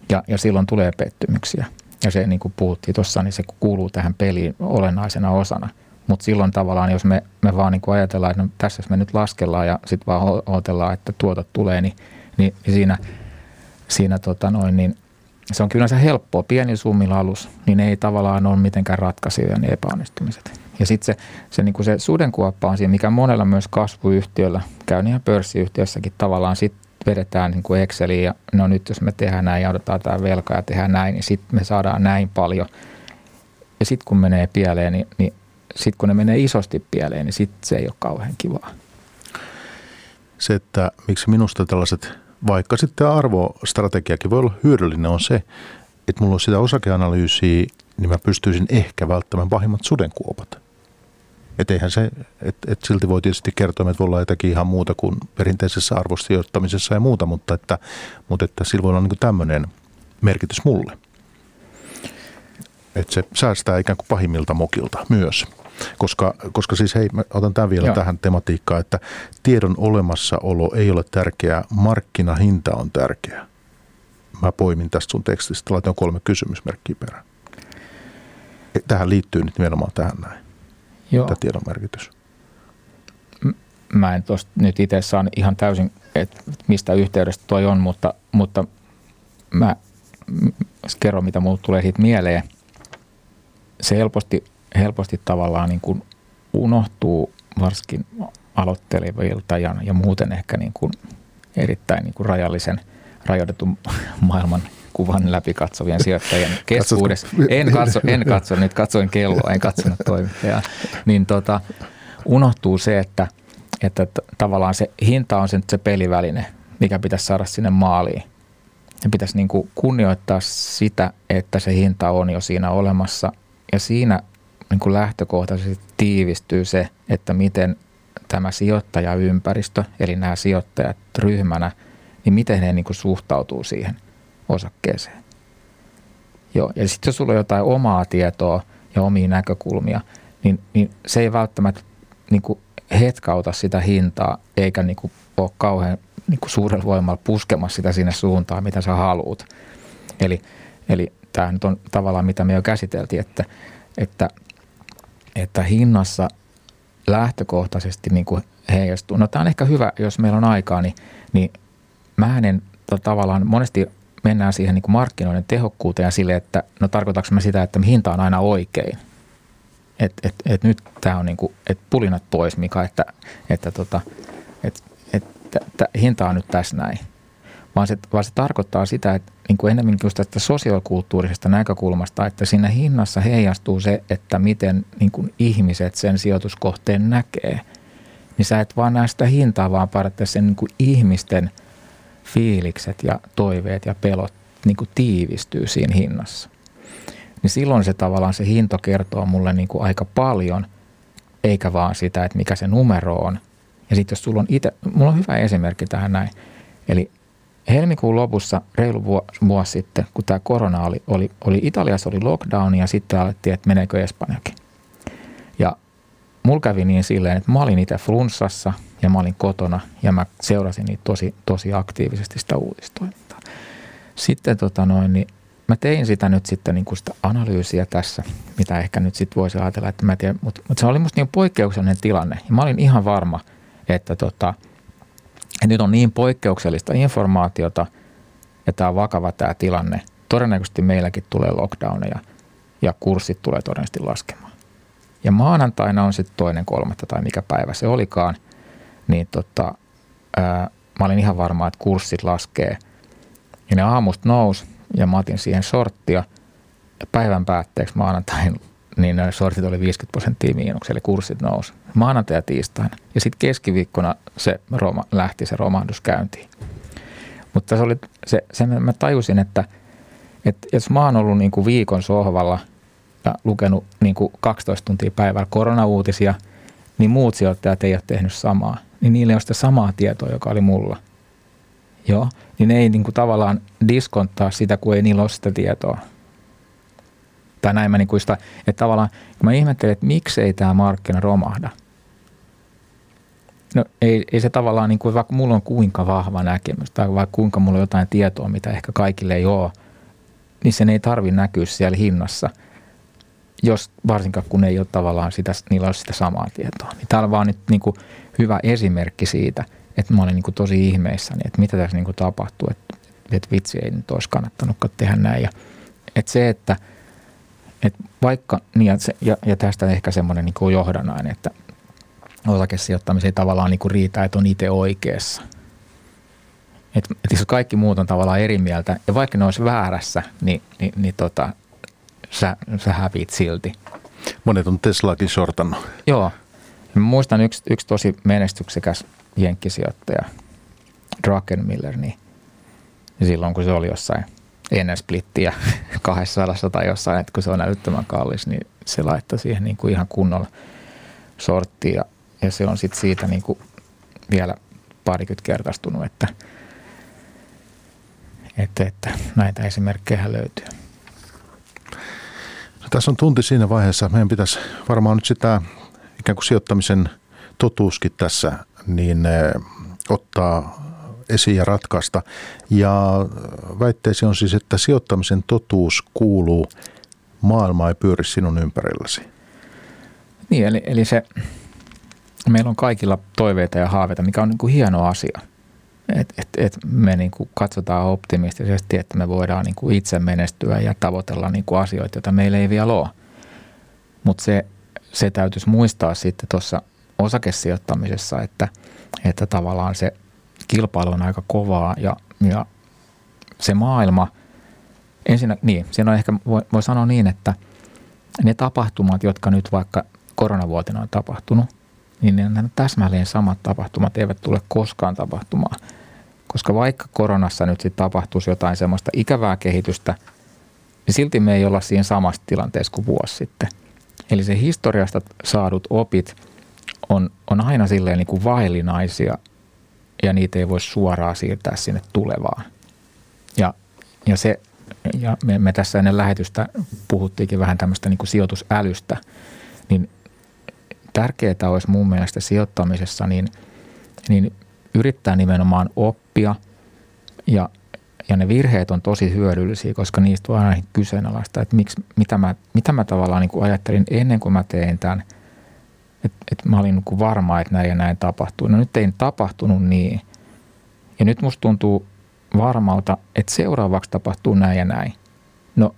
Ja, ja silloin tulee pettymyksiä. Ja se, niin kuin puhuttiin tuossa, niin se kuuluu tähän peliin olennaisena osana. Mutta silloin tavallaan, jos me, me vaan niin kuin ajatellaan, että no, tässä me nyt laskellaan ja sitten vaan odotellaan, että tuotot tulee, niin, niin siinä, siinä tota noin, niin se on kyllä se helppoa. Pieni summilla alus, niin ei tavallaan ole mitenkään ratkaisijoja ne epäonnistumiset. Ja sitten se, se, niin se sudenkuoppa on siinä, mikä monella myös kasvuyhtiöllä, käy ihan pörssiyhtiössäkin tavallaan sitten vedetään niin kuin Exceliin ja no nyt jos me tehdään näin ja otetaan tämä velka ja tehdään näin, niin sitten me saadaan näin paljon. Ja sitten kun menee pieleen, niin, niin sitten kun ne menee isosti pieleen, niin sitten se ei ole kauhean kivaa. Se, että miksi minusta tällaiset, vaikka sitten arvostrategiakin voi olla hyödyllinen, on se, että mulla on sitä osakeanalyysiä, niin mä pystyisin ehkä välttämään pahimmat sudenkuopat – että eihän se, että et silti voi tietysti kertoa, että voi olla jotakin ihan muuta kuin perinteisessä arvosijoittamisessa ja muuta, mutta että, mutta että sillä voi olla niin tämmöinen merkitys mulle. Että se säästää ikään kuin pahimmilta mokilta myös. Koska, koska siis hei, mä otan tämän vielä Joo. tähän tematiikkaan, että tiedon olemassaolo ei ole tärkeää, markkinahinta on tärkeä. Mä poimin tästä sun tekstistä, laitan kolme kysymysmerkkiä perään. Tähän liittyy nyt nimenomaan tähän näin. Joo. tämä tiedon merkitys? Mä en tuosta nyt itse saa ihan täysin, että mistä yhteydestä toi on, mutta, mutta mä kerron, mitä mulle tulee siitä mieleen. Se helposti, helposti tavallaan niin kuin unohtuu varsinkin aloittelevilta ja, ja muuten ehkä niin kuin erittäin niin kuin rajallisen, rajoitetun [LAUGHS] maailman kuvan läpi katsovien sijoittajien keskuudessa. En katso, en katso, nyt katsoin kelloa, en katsonut toimittajaa. Niin tota, unohtuu se, että, että tavallaan se hinta on se, se peliväline, mikä pitäisi saada sinne maaliin. Ja pitäisi niin kuin kunnioittaa sitä, että se hinta on jo siinä olemassa. Ja siinä niin kuin lähtökohtaisesti tiivistyy se, että miten tämä sijoittajaympäristö, eli nämä sijoittajat ryhmänä, niin miten he niin kuin suhtautuu siihen – osakkeeseen. Joo, ja sitten jos sulla on jotain omaa tietoa ja omia näkökulmia, niin, niin se ei välttämättä niin kuin hetkauta sitä hintaa, eikä niin kuin ole kauhean niin kuin suurella voimalla puskemassa sitä sinne suuntaan, mitä sä haluat. Eli, eli tämä nyt on tavallaan, mitä me jo käsiteltiin, että, että, että hinnassa lähtökohtaisesti niin kuin heijastuu. No tämä on ehkä hyvä, jos meillä on aikaa, niin, niin mä en tavallaan monesti mennään siihen niin kuin markkinoiden tehokkuuteen ja sille, että no tarkoitatko mä sitä, että hinta on aina oikein. Että et, et nyt tämä on niin kuin, et pulinat pois Mika, että, että tota, et, et, et, hinta on nyt tässä näin. Vaan se, vaan se tarkoittaa sitä, että niin kuin enemmänkin just tästä sosiokulttuurisesta näkökulmasta, että siinä hinnassa heijastuu se, että miten niin kuin ihmiset sen sijoituskohteen näkee. Niin sä et vaan näe sitä hintaa, vaan periaatteessa sen niin kuin ihmisten – fiilikset ja toiveet ja pelot niin kuin tiivistyy siinä hinnassa. Niin silloin se tavallaan se hinto kertoo mulle niin kuin aika paljon, eikä vaan sitä, että mikä se numero on. Ja sitten jos sulla on itse, mulla on hyvä esimerkki tähän näin. Eli helmikuun lopussa, reilu vuosi sitten, kun tämä korona oli, oli, oli Italiassa oli lockdown ja sitten alettiin, että meneekö Espanjakin. Ja mulla kävi niin silleen, että mä olin itse flunssassa – ja mä olin kotona ja mä seurasin niitä tosi, tosi aktiivisesti sitä uutistoimintaa. Sitten tota noin, niin mä tein sitä nyt sitten niin kuin sitä analyysiä tässä, mitä ehkä nyt sitten voisi ajatella, että mä tiedän, mutta, mutta se oli musta niin poikkeuksellinen tilanne. Ja mä olin ihan varma, että, tota, että nyt on niin poikkeuksellista informaatiota ja tämä on vakava tämä tilanne. Todennäköisesti meilläkin tulee lockdowneja ja kurssit tulee todennäköisesti laskemaan. Ja maanantaina on sitten toinen kolmatta tai mikä päivä se olikaan, niin tota, ää, mä olin ihan varma, että kurssit laskee. Ja ne aamusta nousi ja mä otin siihen sorttia. Ja päivän päätteeksi maanantain niin ne sortit oli 50 prosenttia miinuksella, eli kurssit nousi. Maanantai ja tiistaina. Ja sitten keskiviikkona se roma, lähti se romahdus käyntiin. Mutta se oli, se, se mä tajusin, että, että jos mä oon ollut niin kuin viikon sohvalla ja lukenut niin kuin 12 tuntia päivällä koronauutisia, niin muut sijoittajat ei ole tehnyt samaa. Niin niillä ei ole sitä samaa tietoa, joka oli mulla. Joo, niin ne ei niin kuin tavallaan diskonttaa sitä, kun ei niillä ole sitä tietoa. Tai näin mä niin kuin sitä, että tavallaan kun mä ihmettelen, että miksei tämä markkina romahda. No ei, ei se tavallaan, niin kuin, vaikka mulla on kuinka vahva näkemys tai vaikka kuinka mulla on jotain tietoa, mitä ehkä kaikille ei ole, niin sen ei tarvi näkyä siellä hinnassa, jos varsinkaan kun ei ole tavallaan sitä, niillä ole sitä samaa tietoa. Niin täällä on vaan nyt niin kuin hyvä esimerkki siitä – että mä olin niin kuin tosi ihmeissäni, että mitä tässä niin kuin tapahtuu, että, että vitsi ei nyt olisi kannattanutkaan tehdä näin. Ja, että se, että, että vaikka, niin ja, se, ja, ja tästä ehkä semmoinen niin kuin johdannainen, että osakesijoittamisen ei tavallaan niin kuin riitä, että on itse oikeassa. Että, että jos kaikki muut on tavallaan eri mieltä, ja vaikka ne olisi väärässä, niin, niin, niin tota, sä, sä hävit silti. Monet on Teslaakin sortannut. Joo. Mä muistan yksi, yksi tosi menestyksekäs jenkkisijoittaja Druckenmiller, niin silloin kun se oli jossain ennen splittiä 200 tai jossain, että kun se on älyttömän kallis, niin se laittoi siihen niin kuin ihan kunnolla sorttia ja, ja se on sitten siitä niin kuin vielä parikymmentä kertaistunut, että, että, että näitä esimerkkejä löytyy. No, tässä on tunti siinä vaiheessa. Meidän pitäisi varmaan nyt sitä ikään kuin sijoittamisen totuuskin tässä niin eh, ottaa esiin ja ratkaista. Ja väitteesi on siis, että sijoittamisen totuus kuuluu, maailma ei pyöri sinun ympärilläsi. Niin, eli, eli se, meillä on kaikilla toiveita ja haaveita, mikä on niin kuin hieno asia. Et, et, et me niin kuin katsotaan optimistisesti, että me voidaan niin kuin itse menestyä ja tavoitella niin kuin asioita, joita meillä ei vielä ole. Mutta se, se täytyisi muistaa sitten tuossa osakesijoittamisessa, että, että tavallaan se kilpailu on aika kovaa ja, ja se maailma, ensin, niin, siinä on ehkä, voi, voi sanoa niin, että ne tapahtumat, jotka nyt vaikka koronavuotena on tapahtunut, niin ne täsmälleen samat tapahtumat eivät tule koskaan tapahtumaan. Koska vaikka koronassa nyt sitten tapahtuisi jotain semmoista ikävää kehitystä, niin silti me ei olla siinä samassa tilanteessa kuin vuosi sitten. Eli se historiasta saadut opit – on, on aina silleen niin kuin vaillinaisia ja niitä ei voi suoraan siirtää sinne tulevaan. Ja, ja, se, ja me, me tässä ennen lähetystä puhuttiinkin vähän tämmöistä niin kuin sijoitusälystä, niin tärkeää olisi mun mielestä sijoittamisessa niin, niin yrittää nimenomaan oppia ja, ja ne virheet on tosi hyödyllisiä, koska niistä on aina kyseenalaista, että miksi, mitä, mä, mitä mä tavallaan niin kuin ajattelin ennen kuin mä tein tämän – että et mä olin niin varma, että näin ja näin tapahtuu. No nyt ei tapahtunut niin. Ja nyt musta tuntuu varmalta, että seuraavaksi tapahtuu näin ja näin. No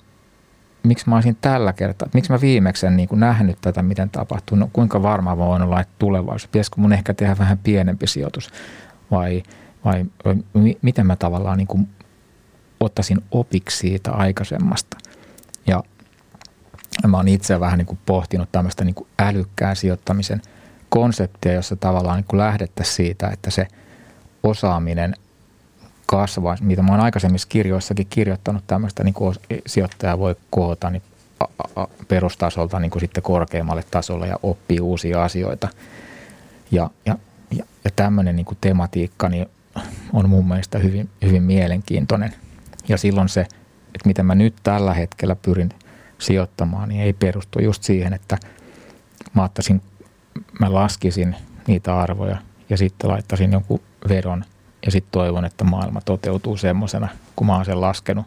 miksi mä olisin tällä kertaa, miksi mä viimeksi en niin kuin nähnyt tätä, miten tapahtuu, no kuinka varma voin olla, että tulevaisuus, pitäisikö mun ehkä tehdä vähän pienempi sijoitus vai, vai, vai miten mä tavallaan niin kuin ottaisin opiksi siitä aikaisemmasta. Ja mä oon itse vähän niin kuin pohtinut tämmöistä niin kuin älykkään sijoittamisen konseptia, jossa tavallaan niin lähdettäisiin siitä, että se osaaminen kasvaa, mitä mä oon aikaisemmissa kirjoissakin kirjoittanut tämmöistä niin kuin sijoittaja voi koota niin perustasolta niin kuin sitten korkeammalle tasolle ja oppii uusia asioita. Ja, ja, ja, ja tämmöinen niin kuin tematiikka niin on mun mielestä hyvin, hyvin mielenkiintoinen. Ja silloin se, että miten mä nyt tällä hetkellä pyrin – sijoittamaan, niin ei perustu just siihen, että mä, ottaisin, mä laskisin niitä arvoja ja sitten laittaisin jonkun vedon. Ja sitten toivon, että maailma toteutuu semmoisena, kun mä oon sen laskenut,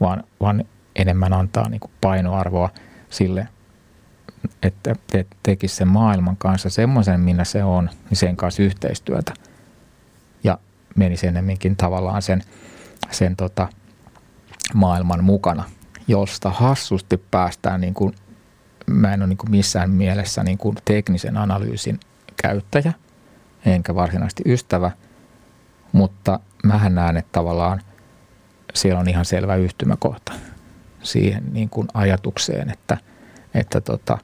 vaan, vaan enemmän antaa niin painoarvoa sille, että te, tekisi sen maailman kanssa semmoisen, minä se on, niin sen kanssa yhteistyötä. Ja menisi enemmänkin tavallaan sen, sen tota, maailman mukana, josta hassusti päästään, niin kuin, mä en ole niin kuin missään mielessä niin kuin teknisen analyysin käyttäjä, enkä varsinaisesti ystävä, mutta mähän näen, että tavallaan siellä on ihan selvä yhtymäkohta siihen niin kuin ajatukseen, että, että tota,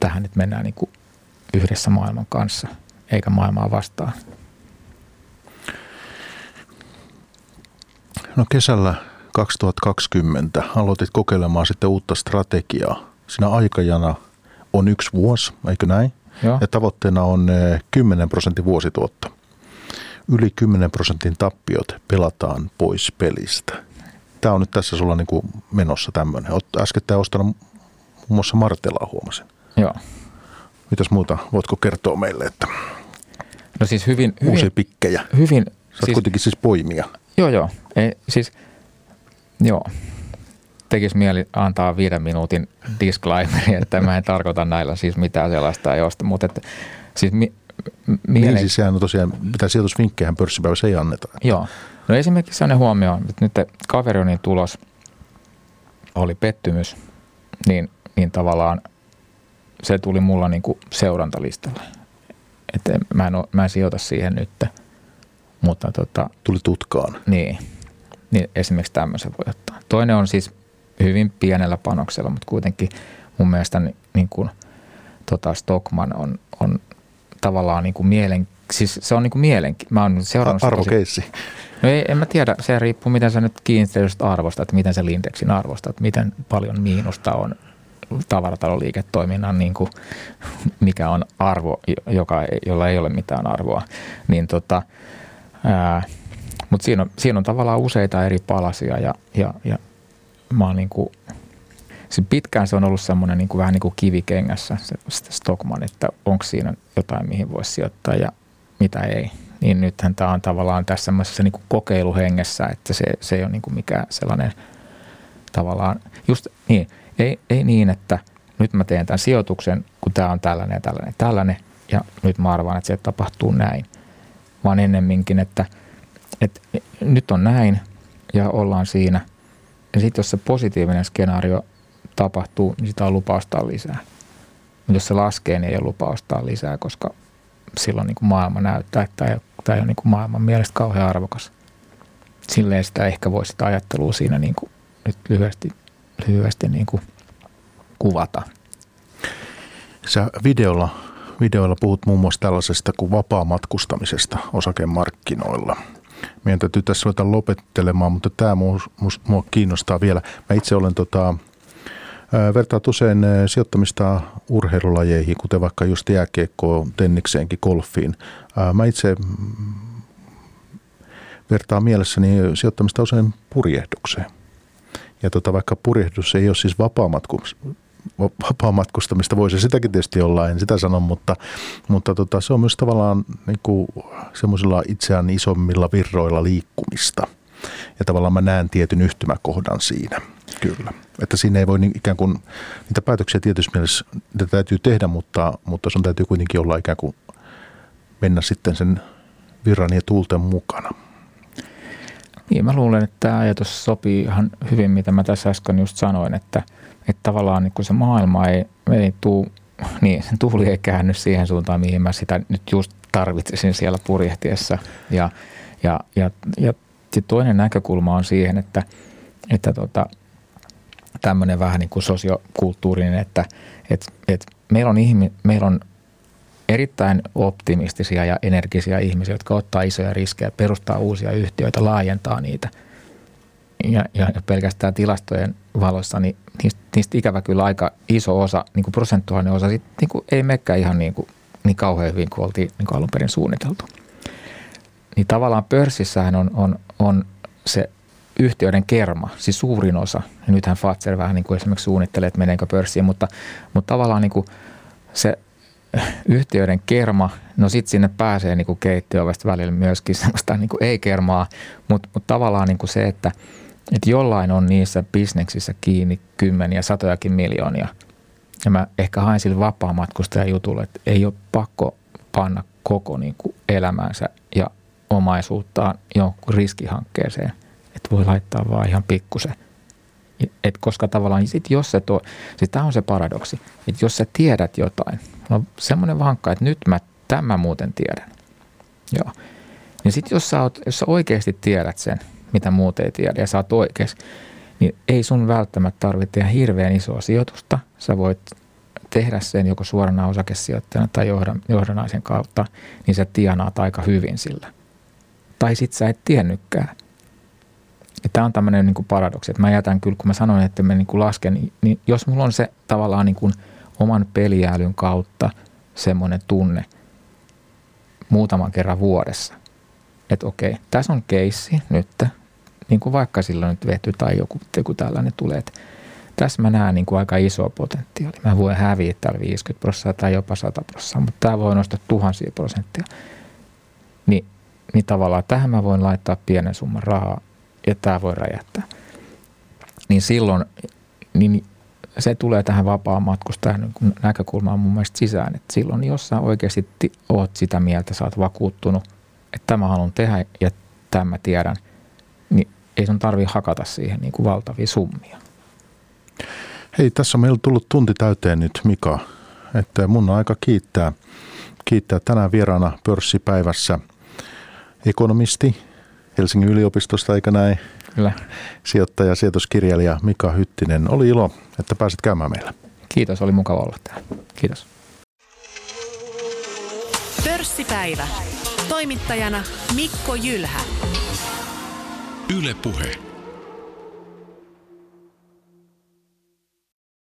tähän nyt mennään niin kuin yhdessä maailman kanssa, eikä maailmaa vastaan. No kesällä 2020 aloitit kokeilemaan sitten uutta strategiaa. Siinä aikajana on yksi vuosi, eikö näin? Joo. Ja tavoitteena on 10 prosentin vuosituotto. Yli 10 prosentin tappiot pelataan pois pelistä. Tämä on nyt tässä sulla niin kuin menossa tämmöinen. Olet äskettäin ostanut muun muassa Martelaa huomasin. Joo. Mitäs muuta voitko kertoa meille, että No siis hyvin, hyvin, uusia pikkejä? hyvin Sä siis, kuitenkin siis poimia. Joo, joo. Ei, siis, joo. Tekisi mieli antaa viiden minuutin disclaimeri, että mä en tarkoita näillä siis mitään sellaista ei osta, mutta että, siis mi, m- Niin mielen, siis sehän on tosiaan, mitä sijoitusvinkkejä pörssipäivässä ei anneta. Joo. No esimerkiksi sellainen huomio, että nyt Kaverionin tulos oli pettymys, niin, niin tavallaan se tuli mulla niin kuin seurantalistalle. Että mä en, oo, mä en sijoita siihen nyt, mutta tota, Tuli tutkaan. niin, niin esimerkiksi tämmöisen voi ottaa. Toinen on siis hyvin pienellä panoksella, mutta kuitenkin mun mielestä niin, niin kuin, tota Stockman on, on tavallaan niin kuin mielen, siis se on niin kuin mielenki. Mä oon seurannut sitä tosi- Arvokeissi. No ei, en mä tiedä, se riippuu miten sä nyt kiinteistöstä arvostat, että miten sä Lindexin arvostat, miten paljon miinusta on tavarataloliiketoiminnan, niin kuin, [LAUGHS] mikä on arvo, joka, jolla ei ole mitään arvoa. Niin tota, ää, mutta siinä on, siinä on tavallaan useita eri palasia ja, ja, ja mä oon niin kuin, se pitkään se on ollut semmoinen niin kuin, vähän niin kuin kivikengässä se, se Stockman, että onko siinä jotain, mihin voisi sijoittaa ja mitä ei. Niin nythän tämä on tavallaan tässä semmoisessa niin kokeiluhengessä, että se, se ei ole niin kuin mikään sellainen tavallaan, just niin, ei, ei niin, että nyt mä teen tämän sijoituksen, kun tämä on tällainen ja tällainen ja tällainen, ja nyt mä arvaan, että se tapahtuu näin. Vaan ennemminkin, että, että nyt on näin ja ollaan siinä. Ja sitten jos se positiivinen skenaario tapahtuu, niin sitä on lupa ostaa lisää. Mutta jos se laskee, niin ei ole lupa ostaa lisää, koska silloin niin kuin maailma näyttää, että tämä ei, ole- tämä ei ole niin kuin maailman mielestä kauhean arvokas. Silleen sitä ehkä voisi sitä ajattelua siinä niin kuin nyt lyhyesti, lyhyesti niin kuin kuvata. Sä videolla, videoilla puhut muun muassa tällaisesta kuin vapaa-matkustamisesta osakemarkkinoilla. Meidän täytyy tässä ruveta lopettelemaan, mutta tämä mua, mua kiinnostaa vielä. Mä itse olen tota, vertaat usein sijoittamista urheilulajeihin, kuten vaikka just jääkiekkoon, tennikseenkin, golfiin. Mä itse mm, vertaan mielessäni sijoittamista usein purjehdukseen. Ja tota, vaikka purjehdus ei ole siis vapaamatkus, vapaamatkustamista, voisi sitäkin tietysti olla, en sitä sano, mutta, mutta tota, se on myös tavallaan niin kuin, semmoisilla itseään isommilla virroilla liikkumista. Ja tavallaan mä näen tietyn yhtymäkohdan siinä, kyllä. Että siinä ei voi niin ikään kuin, niitä päätöksiä tietysti mielessä, niitä täytyy tehdä, mutta, mutta sun täytyy kuitenkin olla ikään kuin mennä sitten sen virran ja tuulten mukana. Niin, mä luulen, että tämä ajatus sopii ihan hyvin, mitä mä tässä äsken just sanoin, että, että tavallaan niin kun se maailma ei, ei tuu, niin tuuli ei käänny siihen suuntaan, mihin mä sitä nyt just tarvitsisin siellä purjehtiessa. Ja, ja, ja, ja toinen näkökulma on siihen, että, että tota, tämmöinen vähän niin kuin sosiokulttuurinen, että et, et meillä, on ihmi, meillä on erittäin optimistisia ja energisiä ihmisiä, jotka ottaa isoja riskejä, perustaa uusia yhtiöitä, laajentaa niitä. Ja, ja pelkästään tilastojen valossa, niin niistä, niistä ikävä kyllä aika iso osa, niin kuin prosentuaalinen osa, sit, niin kuin ei mekään ihan niin, kuin, niin kauhean hyvin kuin oltiin niin kuin alun perin suunniteltu. Niin tavallaan pörssissähän on, on, on se yhtiöiden kerma, siis suurin osa. Ja nythän Fatser vähän niin kuin esimerkiksi suunnittelee, että meneekö pörssiin, mutta, mutta tavallaan niin kuin se yhtiöiden kerma, no sitten sinne pääsee niin keittiövesta välillä myöskin semmoista niin ei-kermaa, mutta, mutta tavallaan niin kuin se, että, että jollain on niissä bisneksissä kiinni kymmeniä, satojakin miljoonia. Ja mä ehkä hain sille vapaa-matkustajan jutulle, että ei ole pakko panna koko niin kuin elämänsä ja omaisuuttaan jonkun riskihankkeeseen. Että voi laittaa vaan ihan pikkusen. Et koska tavallaan sit jos se tuo, siis tämä on se paradoksi, että jos sä tiedät jotain, on semmoinen vankka, että nyt mä tämän muuten tiedän. Joo. Niin sitten jos sä, oot, jos sä oikeasti tiedät sen, mitä muut ei tiedä ja sä oot oikeasti, niin ei sun välttämättä tarvitse tehdä hirveän isoa sijoitusta. Sä voit tehdä sen joko suorana osakesijoittajana tai johdonaisen kautta, niin sä tienaat aika hyvin sillä. Tai sit sä et tiennytkään. Tämä on tämmöinen niin paradoksi, että mä jätän kyllä, kun mä sanoin, että mä niin lasken, niin, niin jos mulla on se tavallaan niin oman peliälyn kautta semmoinen tunne muutaman kerran vuodessa, että okei, tässä on keissi nyt, niin kuin vaikka silloin nyt vehty tai joku, joku tällainen tulee, että tässä mä näen niin kuin aika iso potentiaali. Mä voin häviä täällä 50 prosenttia tai jopa 100 prosenttia, mutta tämä voi nostaa tuhansia prosenttia. Niin, niin tavallaan tähän mä voin laittaa pienen summan rahaa ja tämä voi räjähtää. Niin silloin niin se tulee tähän vapaa matkustajan niin näkökulmaan mun mielestä sisään, että silloin jos sä oikeasti oot sitä mieltä, sä oot vakuuttunut, että tämä haluan tehdä ja tämä tiedän, niin ei sun tarvi hakata siihen niin kuin valtavia summia. Hei, tässä on meillä tullut tunti täyteen nyt Mika, että mun on aika kiittää, kiittää tänään vieraana pörssipäivässä ekonomisti Helsingin yliopistosta, eikä näin? Kyllä. Sijoittaja, sijoituskirjailija Mika Hyttinen. Oli ilo, että pääsit käymään meillä. Kiitos, oli mukava olla täällä. Kiitos. Pörssipäivä. Toimittajana Mikko Jylhä. Yle Puhe.